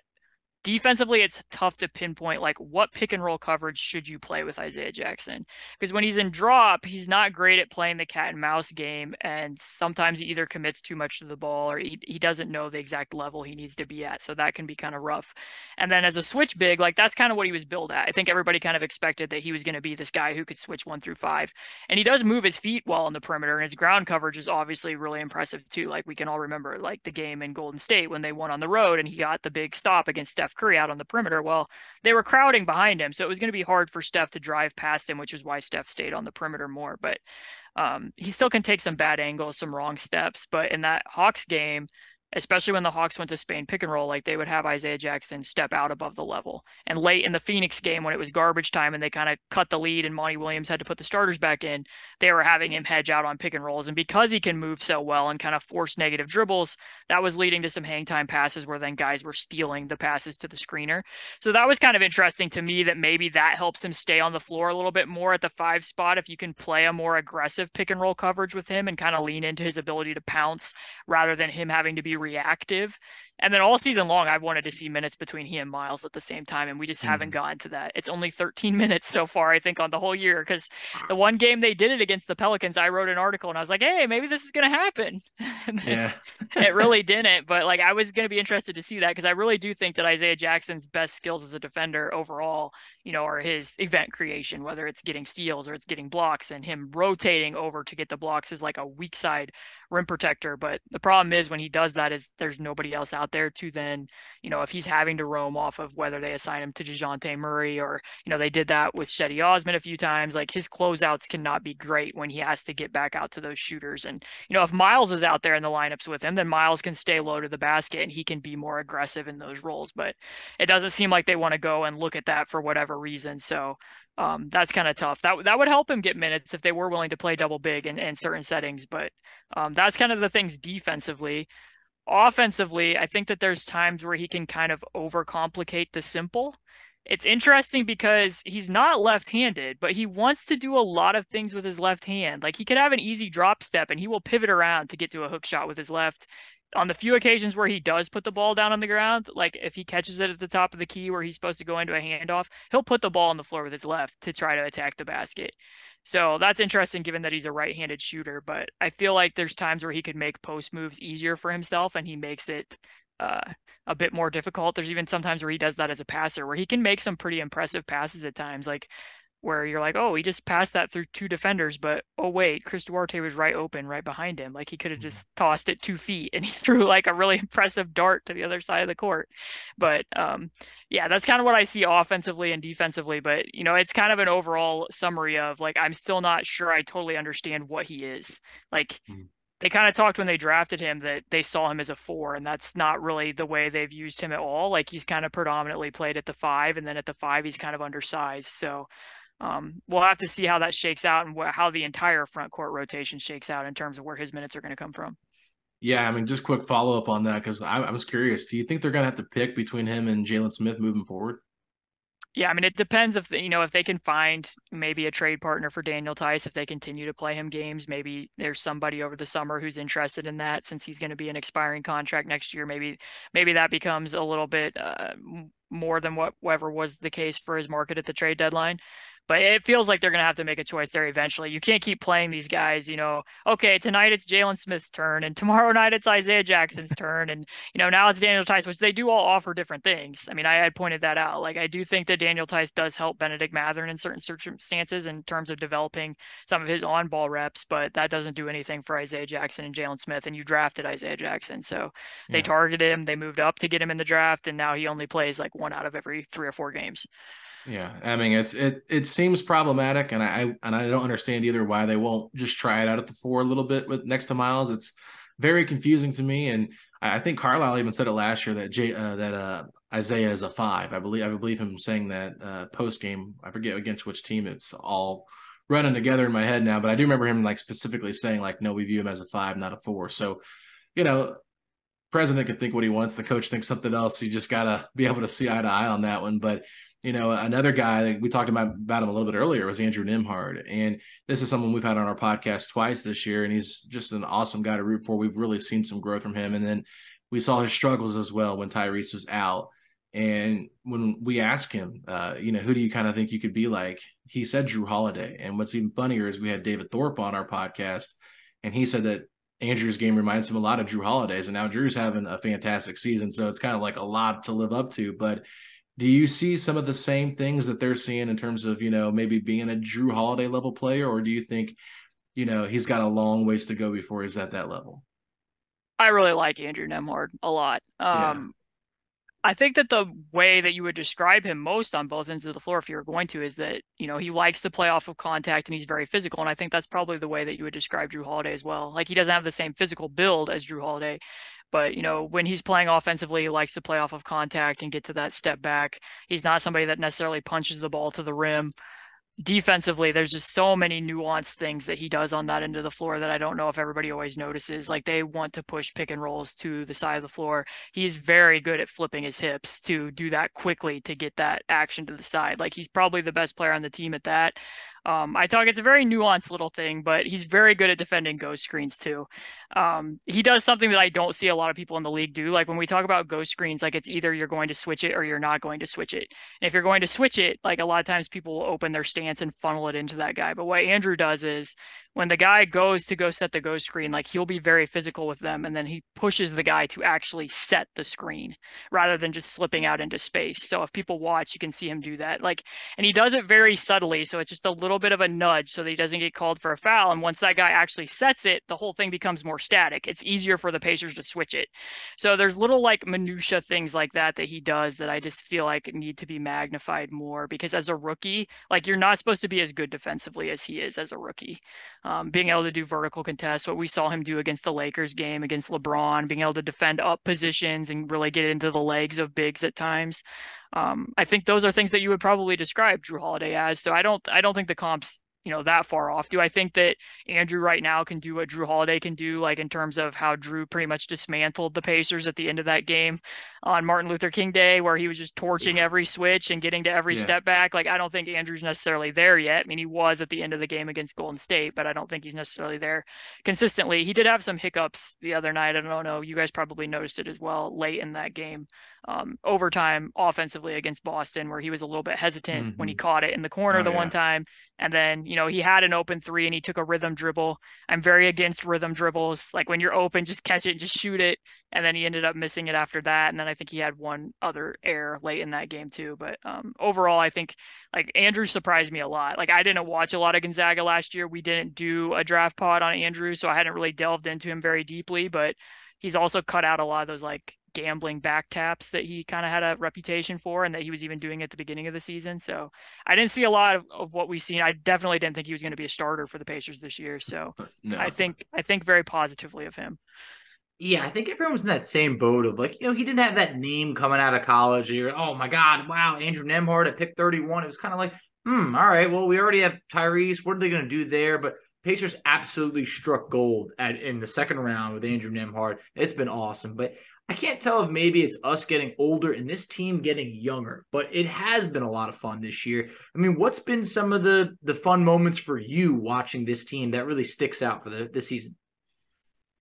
defensively, it's tough to pinpoint like what pick and roll coverage should you play with Isaiah Jackson because when he's in drop, he's not great at playing the cat and mouse game, and sometimes he either commits too much to the ball or he, he doesn't know the exact level he needs to be at, so that can be kind of rough. And then as a switch big, like that's kind of what he was built at. I think everybody kind of expected that he was going to be this guy who could switch one through five, and he does move his feet well on the perimeter, and his ground coverage is obviously really impressive too. Like we can all remember like the game in Golden State when they won on the road and he got the big stop against Steph Curry out on the perimeter. Well, they were crowding behind him, so it was going to be hard for Steph to drive past him, which is why Steph stayed on the perimeter more. But um, he still can take some bad angles, some wrong steps. But in that Hawks game, especially when the Hawks went to Spain pick and roll, like they would have Isaiah Jackson step out above the level. And late in the Phoenix game, when it was garbage time and they kind of cut the lead and Monty Williams had to put the starters back in, they were having him hedge out on pick and rolls. And because he can move so well and kind of force negative dribbles, that was leading to some hang time passes where then guys were stealing the passes to the screener. So that was kind of interesting to me that maybe that helps him stay on the floor a little bit more at the five spot if you can play a more aggressive pick and roll coverage with him and kind of lean into his ability to pounce rather than him having to be reactive. And then all season long, I've wanted to see minutes between he and Miles at the same time, and we just mm-hmm. haven't gotten to that. It's only 13 minutes so far, I think, on the whole year. Because the one game they did it against the Pelicans, I wrote an article and I was like, "Hey, maybe this is going to happen." yeah, it really didn't. But like, I was going to be interested to see that because I really do think that Isaiah Jackson's best skills as a defender overall, you know, are his event creation, whether it's getting steals or it's getting blocks, and him rotating over to get the blocks is like a weak side rim protector. But the problem is when he does that is there's nobody else out there to then, you know, if he's having to roam off of whether they assign him to DeJounte Murray or, you know, they did that with Cedi Osman a few times. Like his closeouts cannot be great when he has to get back out to those shooters. And, you know, if Miles is out there in the lineups with him, then Miles can stay low to the basket and he can be more aggressive in those roles. But it doesn't seem like they want to go and look at that for whatever reason. So um, that's kind of tough. That that would help him get minutes if they were willing to play double big in, in certain settings. But um, that's kind of the things defensively. Offensively, I think that there's times where he can kind of overcomplicate the simple. It's interesting because he's not left-handed, but he wants to do a lot of things with his left hand. Like he could have an easy drop step and he will pivot around to get to a hook shot with his left on the few occasions where he does put the ball down on the ground, like if he catches it at the top of the key where he's supposed to go into a handoff, he'll put the ball on the floor with his left to try to attack the basket. So that's interesting given that he's a right handed shooter. But I feel like there's times where he could make post moves easier for himself and he makes it uh, a bit more difficult. There's even sometimes where he does that as a passer where he can make some pretty impressive passes at times. Like where you're like, oh, he just passed that through two defenders, but oh wait, Chris Duarte was right open, right behind him. Like he could have mm-hmm. just tossed it two feet, and he threw like a really impressive dart to the other side of the court. But um, yeah, that's kind of what I see offensively and defensively. But you know, it's kind of an overall summary of like I'm still not sure I totally understand what he is. Like. Mm-hmm. They kind of talked when they drafted him that they saw him as a four, and that's not really the way they've used him at all. Like he's kind of predominantly played at the five, and then at the five, he's kind of undersized. So um, we'll have to see how that shakes out and wh- how the entire front court rotation shakes out in terms of where his minutes are going to come from. Yeah, I mean, just quick follow up on that because I, I, was curious. Do you think they're going to have to pick between him and Jalen Smith moving forward? Yeah, I mean, it depends if you know if they can find maybe a trade partner for Daniel Theis if they continue to play him games. Maybe there's somebody over the summer who's interested in that since he's going to be an expiring contract next year. Maybe maybe that becomes a little bit uh, more than what whatever was the case for his market at the trade deadline. But it feels like they're going to have to make a choice there eventually. You can't keep playing these guys, you know, okay, tonight it's Jalen Smith's turn, and tomorrow night it's Isaiah Jackson's turn, and, you know, now it's Daniel Theis, which they do all offer different things. I mean, I had pointed that out. Like, I do think that Daniel Theis does help Bennedict Mathurin in certain circumstances in terms of developing some of his on ball reps, but that doesn't do anything for Isaiah Jackson and Jalen Smith. And you drafted Isaiah Jackson. So they yeah. targeted him, they moved up to get him in the draft, and now he only plays like one out of every three or four games. Yeah, I mean it's it it seems problematic, and I and I don't understand either why they won't just try it out at the four a little bit with next to Miles. It's very confusing to me, and I think Carlisle even said it last year that Jay, uh, that uh, Isaiah is a five. I believe I believe him saying that uh, post game. I forget against which team. It's all running together in my head now, but I do remember him like specifically saying like, no, we view him as a five, not a four. So, you know, president can think what he wants. The coach thinks something else. You just gotta be able to see eye to eye on that one. But you know, another guy we talked about about him a little bit earlier was Andrew Nembhard, and this is someone we've had on our podcast twice this year, and he's just an awesome guy to root for. We've really seen some growth from him, and then we saw his struggles as well when Tyrese was out. And when we asked him, uh, you know, who do you kind of think you could be like? He said Jrue Holiday. And what's even funnier is we had David Thorpe on our podcast, and he said that Andrew's game reminds him a lot of Jrue Holiday's. And now Jrue's having a fantastic season. So it's kind of like a lot to live up to. But do you see some of the same things that they're seeing in terms of, you know, maybe being a Jrue Holiday level player? Or do you think, you know, he's got a long ways to go before he's at that level? I really like Andrew Nembhard a lot. Um, yeah. I think that the way that you would describe him most on both ends of the floor, if you were going to, is that you know he likes to play off of contact and he's very physical, and I think that's probably the way that you would describe Jrue Holiday as well. Like he doesn't have the same physical build as Jrue Holiday, but you know, when he's playing offensively, he likes to play off of contact and get to that step back. He's not somebody that necessarily punches the ball to the rim. Defensively, there's just so many nuanced things that he does on that end of the floor that I don't know if everybody always notices. Like they want to push pick and rolls to the side of the floor. He's very good at flipping his hips to do that quickly to get that action to the side. Like he's probably the best player on the team at that. Um, I talk it's a very nuanced little thing, but he's very good at defending ghost screens too. Um, he does something that I don't see a lot of people in the league do. Like when we talk about ghost screens, like it's either you're going to switch it or you're not going to switch it. And if you're going to switch it, like a lot of times people will open their stance and funnel it into that guy. But what Andrew does is when the guy goes to go set the ghost screen, like he'll be very physical with them, and then he pushes the guy to actually set the screen rather than just slipping out into space. So if people watch, you can see him do that. Like, and he does it very subtly, so it's just a little bit of a nudge so that he doesn't get called for a foul. And once that guy actually sets it, the whole thing becomes more static. It's easier for the Pacers to switch it. So there's little like minutia things like that that he does that I just feel like need to be magnified more because as a rookie, like you're not supposed to be as good defensively as he is as a rookie um, being able to do vertical contests, what we saw him do against the Lakers game against LeBron, being able to defend up positions and really get into the legs of bigs at times. Um, I think those are things that you would probably describe Jrue Holiday as. So I don't I don't think the comps you know that far off. Do I think that Andrew right now can do what Jrue Holiday can do, like in terms of how Jrue pretty much dismantled the Pacers at the end of that game on Martin Luther King Day, where he was just torching every switch and getting to every yeah. step back? Like I don't think Andrew's necessarily there yet. I mean, he was at the end of the game against Golden State, but I don't think he's necessarily there consistently. He did have some hiccups the other night. I don't know. You guys probably noticed it as well late in that game um, overtime offensively against Boston, where he was a little bit hesitant mm-hmm. when he mm-hmm. caught it in the corner oh, the yeah. one time. And then, you know, he had an open three and he took a rhythm dribble. I'm very against rhythm dribbles. Like when you're open, just catch it and just shoot it. And then he ended up missing it after that. And then I think he had one other error late in that game too. But um, overall, I think like Andrew surprised me a lot. Like I didn't watch a lot of Gonzaga last year. We didn't do a draft pod on Andrew, so I hadn't really delved into him very deeply. But he's also cut out a lot of those like gambling back taps that he kind of had a reputation for and that he was even doing at the beginning of the season. So I didn't see a lot of, of what we've seen. I definitely didn't think he was going to be a starter for the Pacers this year. So no. I think I think very positively of him. Yeah, I think everyone was in that same boat of like, you know, he didn't have that name coming out of college. You're, oh my God, wow, Andrew Nembhard at pick 31. It was kind of like, hmm, all right, well, we already have Tyrese. What are they going to do there? But Pacers absolutely struck gold at in the second round with Andrew Nembhard. It's been awesome. But I can't tell if maybe it's us getting older and this team getting younger, but it has been a lot of fun this year. I mean, what's been some of the the fun moments for you watching this team that really sticks out for the this season?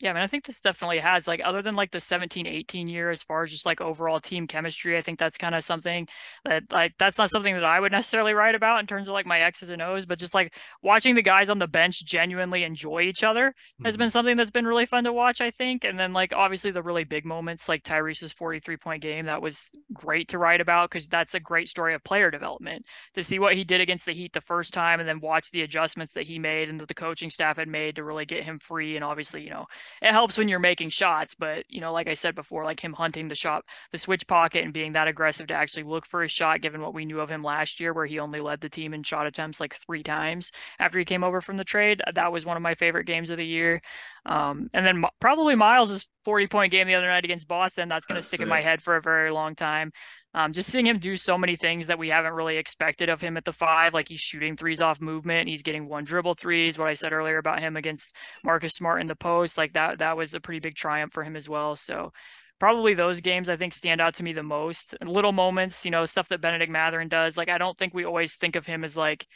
Yeah, I mean, I think this definitely has like other than like the 17, 18 year as far as just like overall team chemistry, I think that's kind of something that like that's not something that I would necessarily write about in terms of like my X's and O's, but just like watching the guys on the bench genuinely enjoy each other mm-hmm. has been something that's been really fun to watch, I think. And then like obviously the really big moments like Tyrese's 43 point game, that was great to write about because that's a great story of player development. To see what he did against the Heat the first time and then watch the adjustments that he made and that the coaching staff had made to really get him free and obviously, you know, it helps when you're making shots, but you know, like I said before, like him hunting the shot, the switch pocket and being that aggressive to actually look for a shot, given what we knew of him last year, where he only led the team in shot attempts like three times after he came over from the trade. That was one of my favorite games of the year. Um, and then probably Miles' 40 point game the other night against Boston. That's going to stick in my head for a very long time. Um, just seeing him do so many things that we haven't really expected of him at the five, like he's shooting threes off movement, he's getting one dribble threes. What I said earlier about him against Marcus Smart in the post, like that, that was a pretty big triumph for him as well. So probably those games I think stand out to me the most. Little moments, you know, stuff that Bennedict Mathurin does. Like I don't think we always think of him as like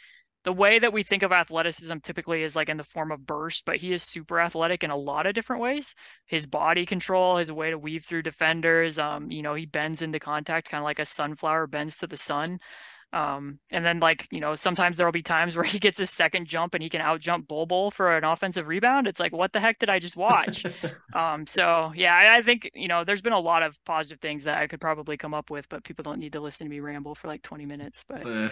the way that we think of athleticism typically is like in the form of burst, but he is super athletic in a lot of different ways. His body control, his way to weave through defenders, um, you know, he bends into contact kind of like a sunflower bends to the sun. Um, and then like, you know, sometimes there'll be times where he gets his second jump and he can out jump Bol Bol for an offensive rebound. It's like, what the heck did I just watch? um, so yeah, I, I, think, you know, there's been a lot of positive things that I could probably come up with, but people don't need to listen to me ramble for like 20 minutes. But uh,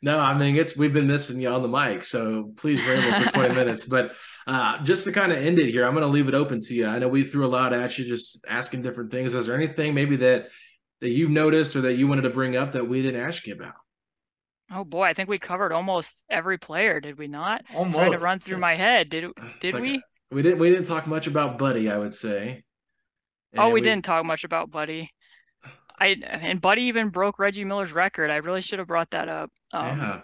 no, I mean, it's, we've been missing you on the mic, so please ramble for 20 minutes. But uh, just to kind of end it here, I'm going to leave it open to you. I know we threw a lot at you, just asking different things. Is there anything maybe that, that you've noticed or that you wanted to bring up that we didn't ask you about? Oh boy, I think we covered almost every player, did we not? Almost. trying to run through my head. Did did like we? A, we didn't. We didn't talk much about Buddy. I would say. And oh, we, we, didn't talk much about Buddy. I and Buddy even broke Reggie Miller's record. I really should have brought that up. Um, yeah.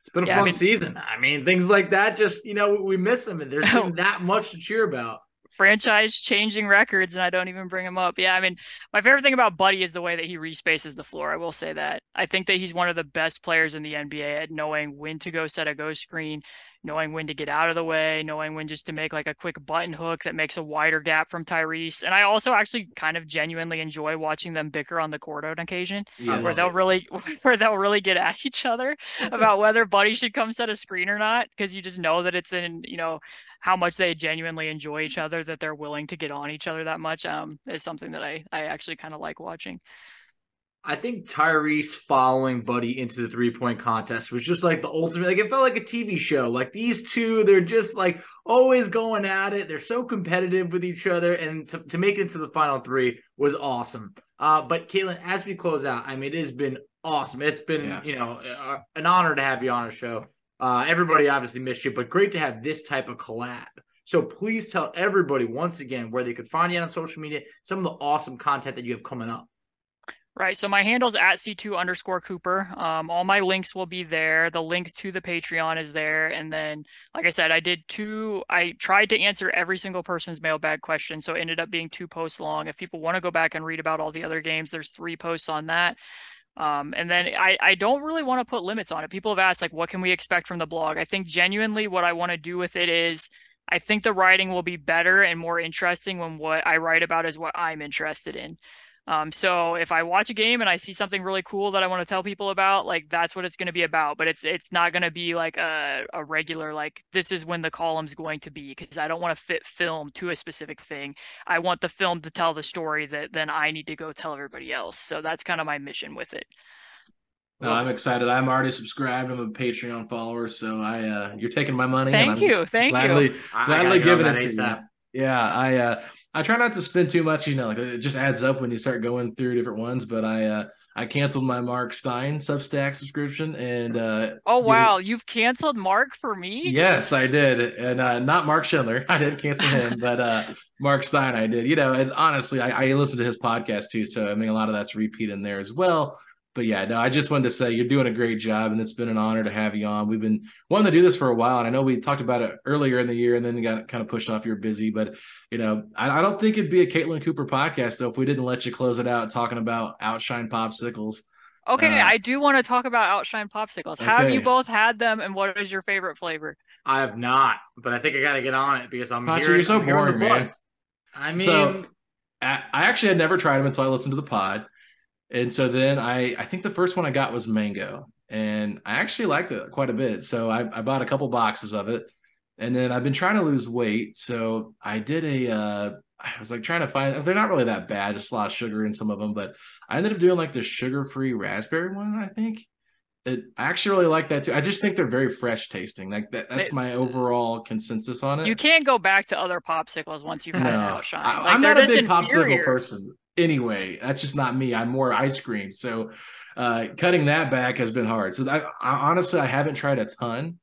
It's been a yeah, fun I mean, season. I mean, things like that. Just you know, we miss them and there's not that much to cheer about franchise changing records and I don't even bring him up. Yeah, I mean, my favorite thing about Buddy is the way that he respaces the floor. I will say that. I think that he's one of the best players in the NBA at knowing when to go set a go screen, knowing when to get out of the way, knowing when just to make like a quick button hook that makes a wider gap from Tyrese. And I also actually kind of genuinely enjoy watching them bicker on the court on occasion, yes. where they'll really where they'll really get at each other about whether Buddy should come set a screen or not, because you just know that it's in you know how much they genuinely enjoy each other that they're willing to get on each other that much um, is something that I I actually kind of like watching. I think Tyrese following Buddy into the three point contest was just like the ultimate. Like it felt like a TV show. Like these two, they're just like always going at it. They're so competitive with each other, and to, to make it to the final three was awesome. Uh, but Caitlin, as we close out, I mean, it has been awesome. It's been yeah. you know uh, an honor to have you on our show. Uh, everybody obviously missed you, but great to have this type of collab. So please tell everybody once again where they could find you on social media, some of the awesome content that you have coming up. Right. So my handle's at C2 underscore Cooper. Um, all my links will be there. The link to the Patreon is there. And then, like I said, I did two, I tried to answer every single person's mailbag question. So it ended up being two posts long. If people want to go back and read about all the other games, there's three posts on that. Um, and then I, I don't really want to put limits on it. People have asked, like, what can we expect from the blog? I think genuinely what I want to do with it is I think the writing will be better and more interesting when what I write about is what I'm interested in. Um, so if I watch a game and I see something really cool that I want to tell people about, like that's what it's going to be about. But it's it's not going to be like a, a regular like this is when the column's going to be because I don't want to fit film to a specific thing. I want the film to tell the story that then I need to go tell everybody else. So that's kind of my mission with it. No, I'm excited. I'm already subscribed. I'm a Patreon follower, so I uh, you're taking my money. Thank you, thank gladly, you. Gladly giving it to you. Yeah, I uh, I try not to spend too much. You know, like it just adds up when you start going through different ones. But I uh, I canceled my Mark Stein Substack subscription, and uh, oh wow, you, have canceled Mark for me? Yes, I did, and uh, not Mark Schindler. I didn't cancel him, but uh, Mark Stein, I did. You know, and honestly, I, I listen to his podcast too, so I mean, a lot of that's repeat in there as well but yeah, no, I just wanted to say you're doing a great job, and it's been an honor to have you on. We've been wanting to do this for a while, and I know we talked about it earlier in the year, and then got kind of pushed off. You're busy, but you know, I, I don't think it'd be a Caitlin Cooper podcast though if we didn't let you close it out talking about Outshine popsicles. Okay, uh, I do want to talk about Outshine popsicles. Okay. Have you both had them, and what is your favorite flavor? I have not, but I think I got to get on it because I'm Pachi, hearing, you're so boring, man. I mean, so, I actually had never tried them until I listened to the pod. And so then I I think the first one I got was mango, and I actually liked it quite a bit. So I, I bought a couple boxes of it, and then I've been trying to lose weight. So I did a uh, I was like trying to find they're not really that bad, just a lot of sugar in some of them, but I ended up doing like the sugar free raspberry one. I think it I actually really like that too. I just think they're very fresh tasting. Like that, that's my overall consensus on it. You can't go back to other popsicles once you've had no, outshine. Like, I'm not a big inferior. popsicle person anyway. That's just not me. I'm more ice cream. So uh, cutting that back has been hard. So I, I, honestly, I haven't tried a ton,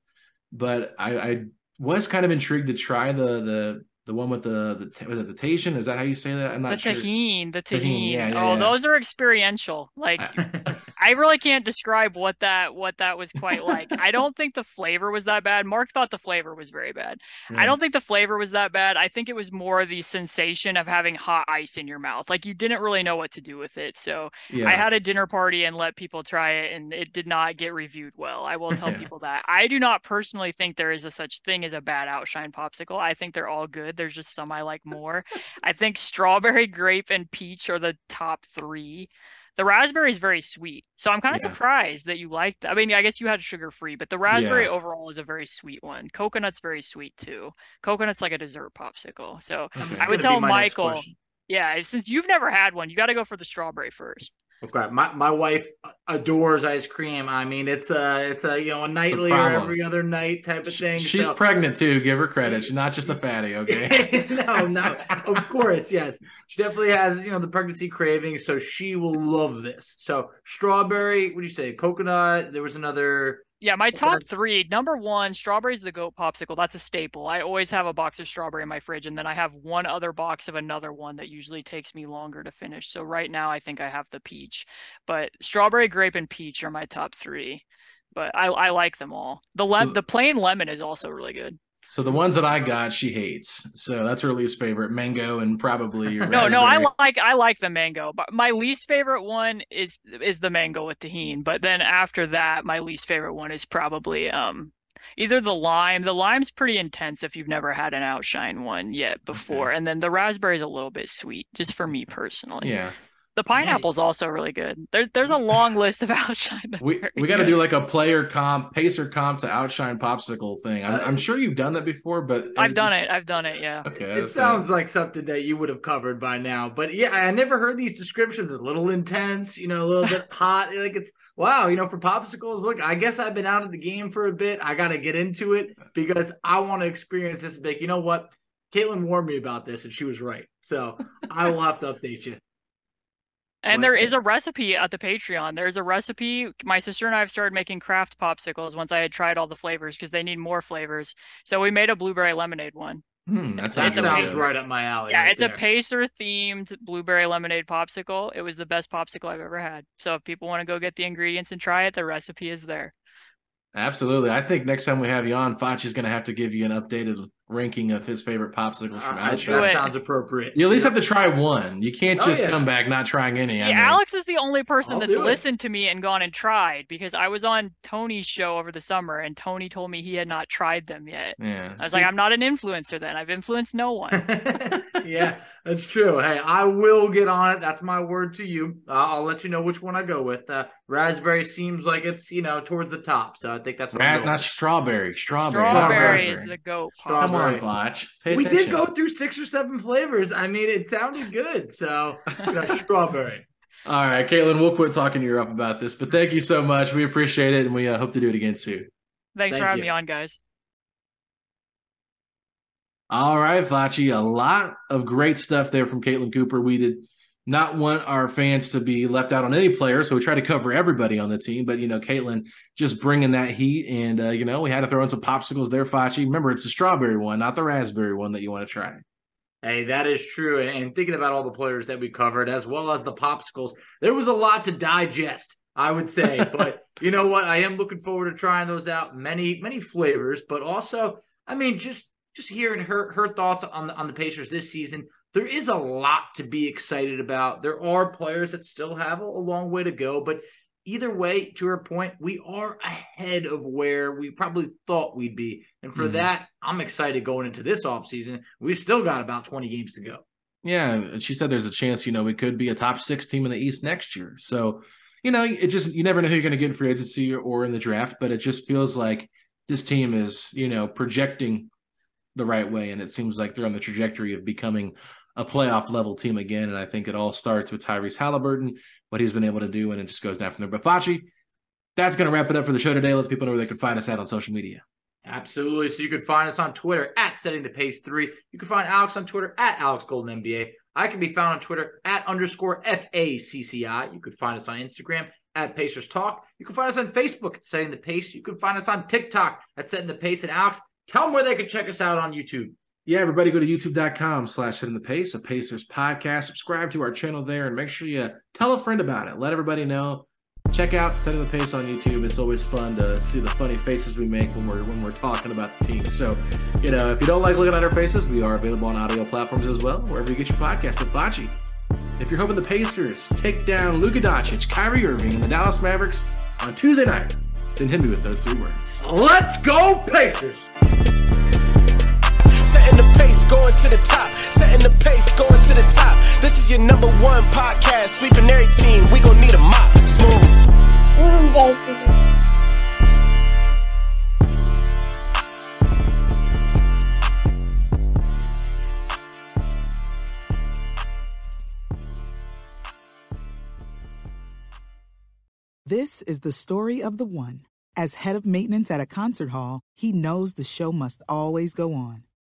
but I, I, was kind of intrigued to try the the the one with the the was it the Tahitian? Is that how you say that? I'm not the sure. Tajín, the Tajín. Yeah, yeah, oh, yeah. those are experiential. Like I really can't describe what that what that was quite like. I don't think the flavor was that bad. Mark thought the flavor was very bad. I hmm. don't think the flavor was that bad. I think it was more the sensation of having hot ice in your mouth. Like you didn't really know what to do with it. So. I had a dinner party and let people try it, and it did not get reviewed well. I will tell people that. I do not personally think there is a such thing as a bad outshine popsicle. I think they're all good. There's just some I like more. I think strawberry, grape, and peach are the top three. The raspberry is very sweet, so I'm kind of Yeah. surprised that you liked. I mean, I guess you had sugar free, but the raspberry Yeah. overall is a very sweet one. Coconut's very sweet too. Coconut's like a dessert popsicle. So was I would tell Michael, yeah, since you've never had one, you got to go for the strawberry first. Okay, my, my wife adores ice cream. I mean, it's a it's a you know a nightly or every other night type of thing. She's so- pregnant too. Give her credit. She's not just a fatty, okay? no, no, of course, yes. She definitely has, you know, the pregnancy cravings, so she will love this. So strawberry, what do you say? Coconut. There was another. Yeah, my top three. Number one, strawberry's the goat popsicle. That's a staple. I always have a box of strawberry in my fridge, and then I have one other box of another one that usually takes me longer to finish. So right now, I think I have the peach, but strawberry, grape, and peach are my top three. But I I like them all. The le- So- the plain lemon is also really good. So the ones that I got, she hates. So that's her least favorite, mango and probably No, no, I like I like the mango, but my least favorite one is is the mango with Tajín. But then after that, my least favorite one is probably um either the lime. The lime's pretty intense if you've never had an outshine one yet before, and then the raspberry's a little bit sweet, just for me personally. Yeah. The pineapple's also really good. There, there's a long list of outshine. We we got to do like a player comp, pacer comp to outshine popsicle thing. I'm, I'm sure you've done that before, but I've done it. I've done it. Yeah. Okay, It that's- sounds like something that you would have covered by now, but yeah, I never heard these descriptions. A little intense, you know, a little bit hot. Like it's wow, you know, for popsicles. Look, I guess I've been out of the game for a bit. I got to get into it because I want to experience this big. You know what? Caitlin warned me about this, and she was right. So I will have to update you. And there is a recipe at the Patreon. There's a recipe. My sister and I have started making craft popsicles once I had tried all the flavors because they need more flavors. So we made a blueberry lemonade one. Hmm, that That sounds, really sounds right up my alley. Yeah, right it's there. a Pacer themed blueberry lemonade popsicle. It was the best popsicle I've ever had. So if people want to go get the ingredients and try it, the recipe is there. Absolutely. I think next time we have you on, Facci is going to have to give you an updated ranking of his favorite popsicles from Uh, I- that it. sounds appropriate. You at least have to try one. You can't Oh, just yeah. come back not trying any. See, I mean, Alex is the only person I'll that's do it. listened to me and gone and tried because I was on Tony's show over the summer and Tony told me he had not tried them yet. yeah. I was like, I'm not an influencer then. I've influenced no one. yeah, that's true. Hey, I will get on it. That's my word to you. Uh, I'll let you know which one I go with. Uh, raspberry seems like it's you know towards the top, so I think that's what I'm going not with. strawberry. Strawberry. not Strawberry is the goat. Strawberry. Come on, popsicle. Flatch. Pay we did go through six or seven flavors. I mean, it sounded good. So you know, strawberry. All right, Caitlin, we'll quit talking to you up about this, but thank you so much. We appreciate it, and we uh, hope to do it again soon. Thanks Thank for having you. me on, guys. All right, Facci, a lot of great stuff there from Caitlin Cooper. We did not want our fans to be left out on any player, so we try to cover everybody on the team. But you know, Caitlin just bringing that heat, and uh, you know, we had to throw in some popsicles there, Facci. Remember, it's the strawberry one, not the raspberry one that you want to try. Hey, that is true. And, and thinking about all the players that we covered, as well as the popsicles, there was a lot to digest. I would say, but you know what? I am looking forward to trying those out. Many, many flavors, but also, I mean, just just hearing her her thoughts on the on the Pacers this season. There is a lot to be excited about. There are players that still have a, long way to go, but either way, to her point, we are ahead of where we probably thought we'd be. And for Mhm. that, I'm excited going into this offseason. We've still got about 20 games to go. Yeah, and she said there's a chance, you know, we could be a top six team in the East next year. So, you know, it just you never know who you're going to get in free agency or in the draft, but it just feels like this team is, you know, projecting the right way, and it seems like they're on the trajectory of becoming a playoff level team again. And I think it all starts with Tyrese Haliburton, what he's been able to do, and it just goes down from there. But Facci, that's going to wrap it up for the show today. Let people know where they can find us at on social media. Absolutely. So you can find us on Twitter at setting the pace three. You can find Alex on Twitter at Alex Golden NBA. I can be found on Twitter at underscore FACCI. You could find us on Instagram at Pacers Talk. You can find us on Facebook at Setting the Pace. You can find us on TikTok at Setting the Pace. And Alex, tell them where they can check us out on YouTube. Yeah, everybody go to youtube.com slash setting the pace, a Pacers podcast. Subscribe to our channel there and make sure you tell a friend about it. Let everybody know. check out Setting the Pace on YouTube. It's always fun to see the funny faces we make when we're when we're talking about the team. So, you know, if you don't like looking at our faces, we are available on audio platforms as well, wherever you get your podcast with. If you're hoping the Pacers take down Luka Doncic, Kyrie Irving, and the Dallas Mavericks on Tuesday night, then hit me with those three words. Let's go, Pacers! Setting the pace, going to the top. Setting the pace, going to the top. This is your number one podcast. Sweeping every team. We gon' need a mop. Smooth. This is the story of the one. As head of maintenance at a concert hall, he knows the show must always go on.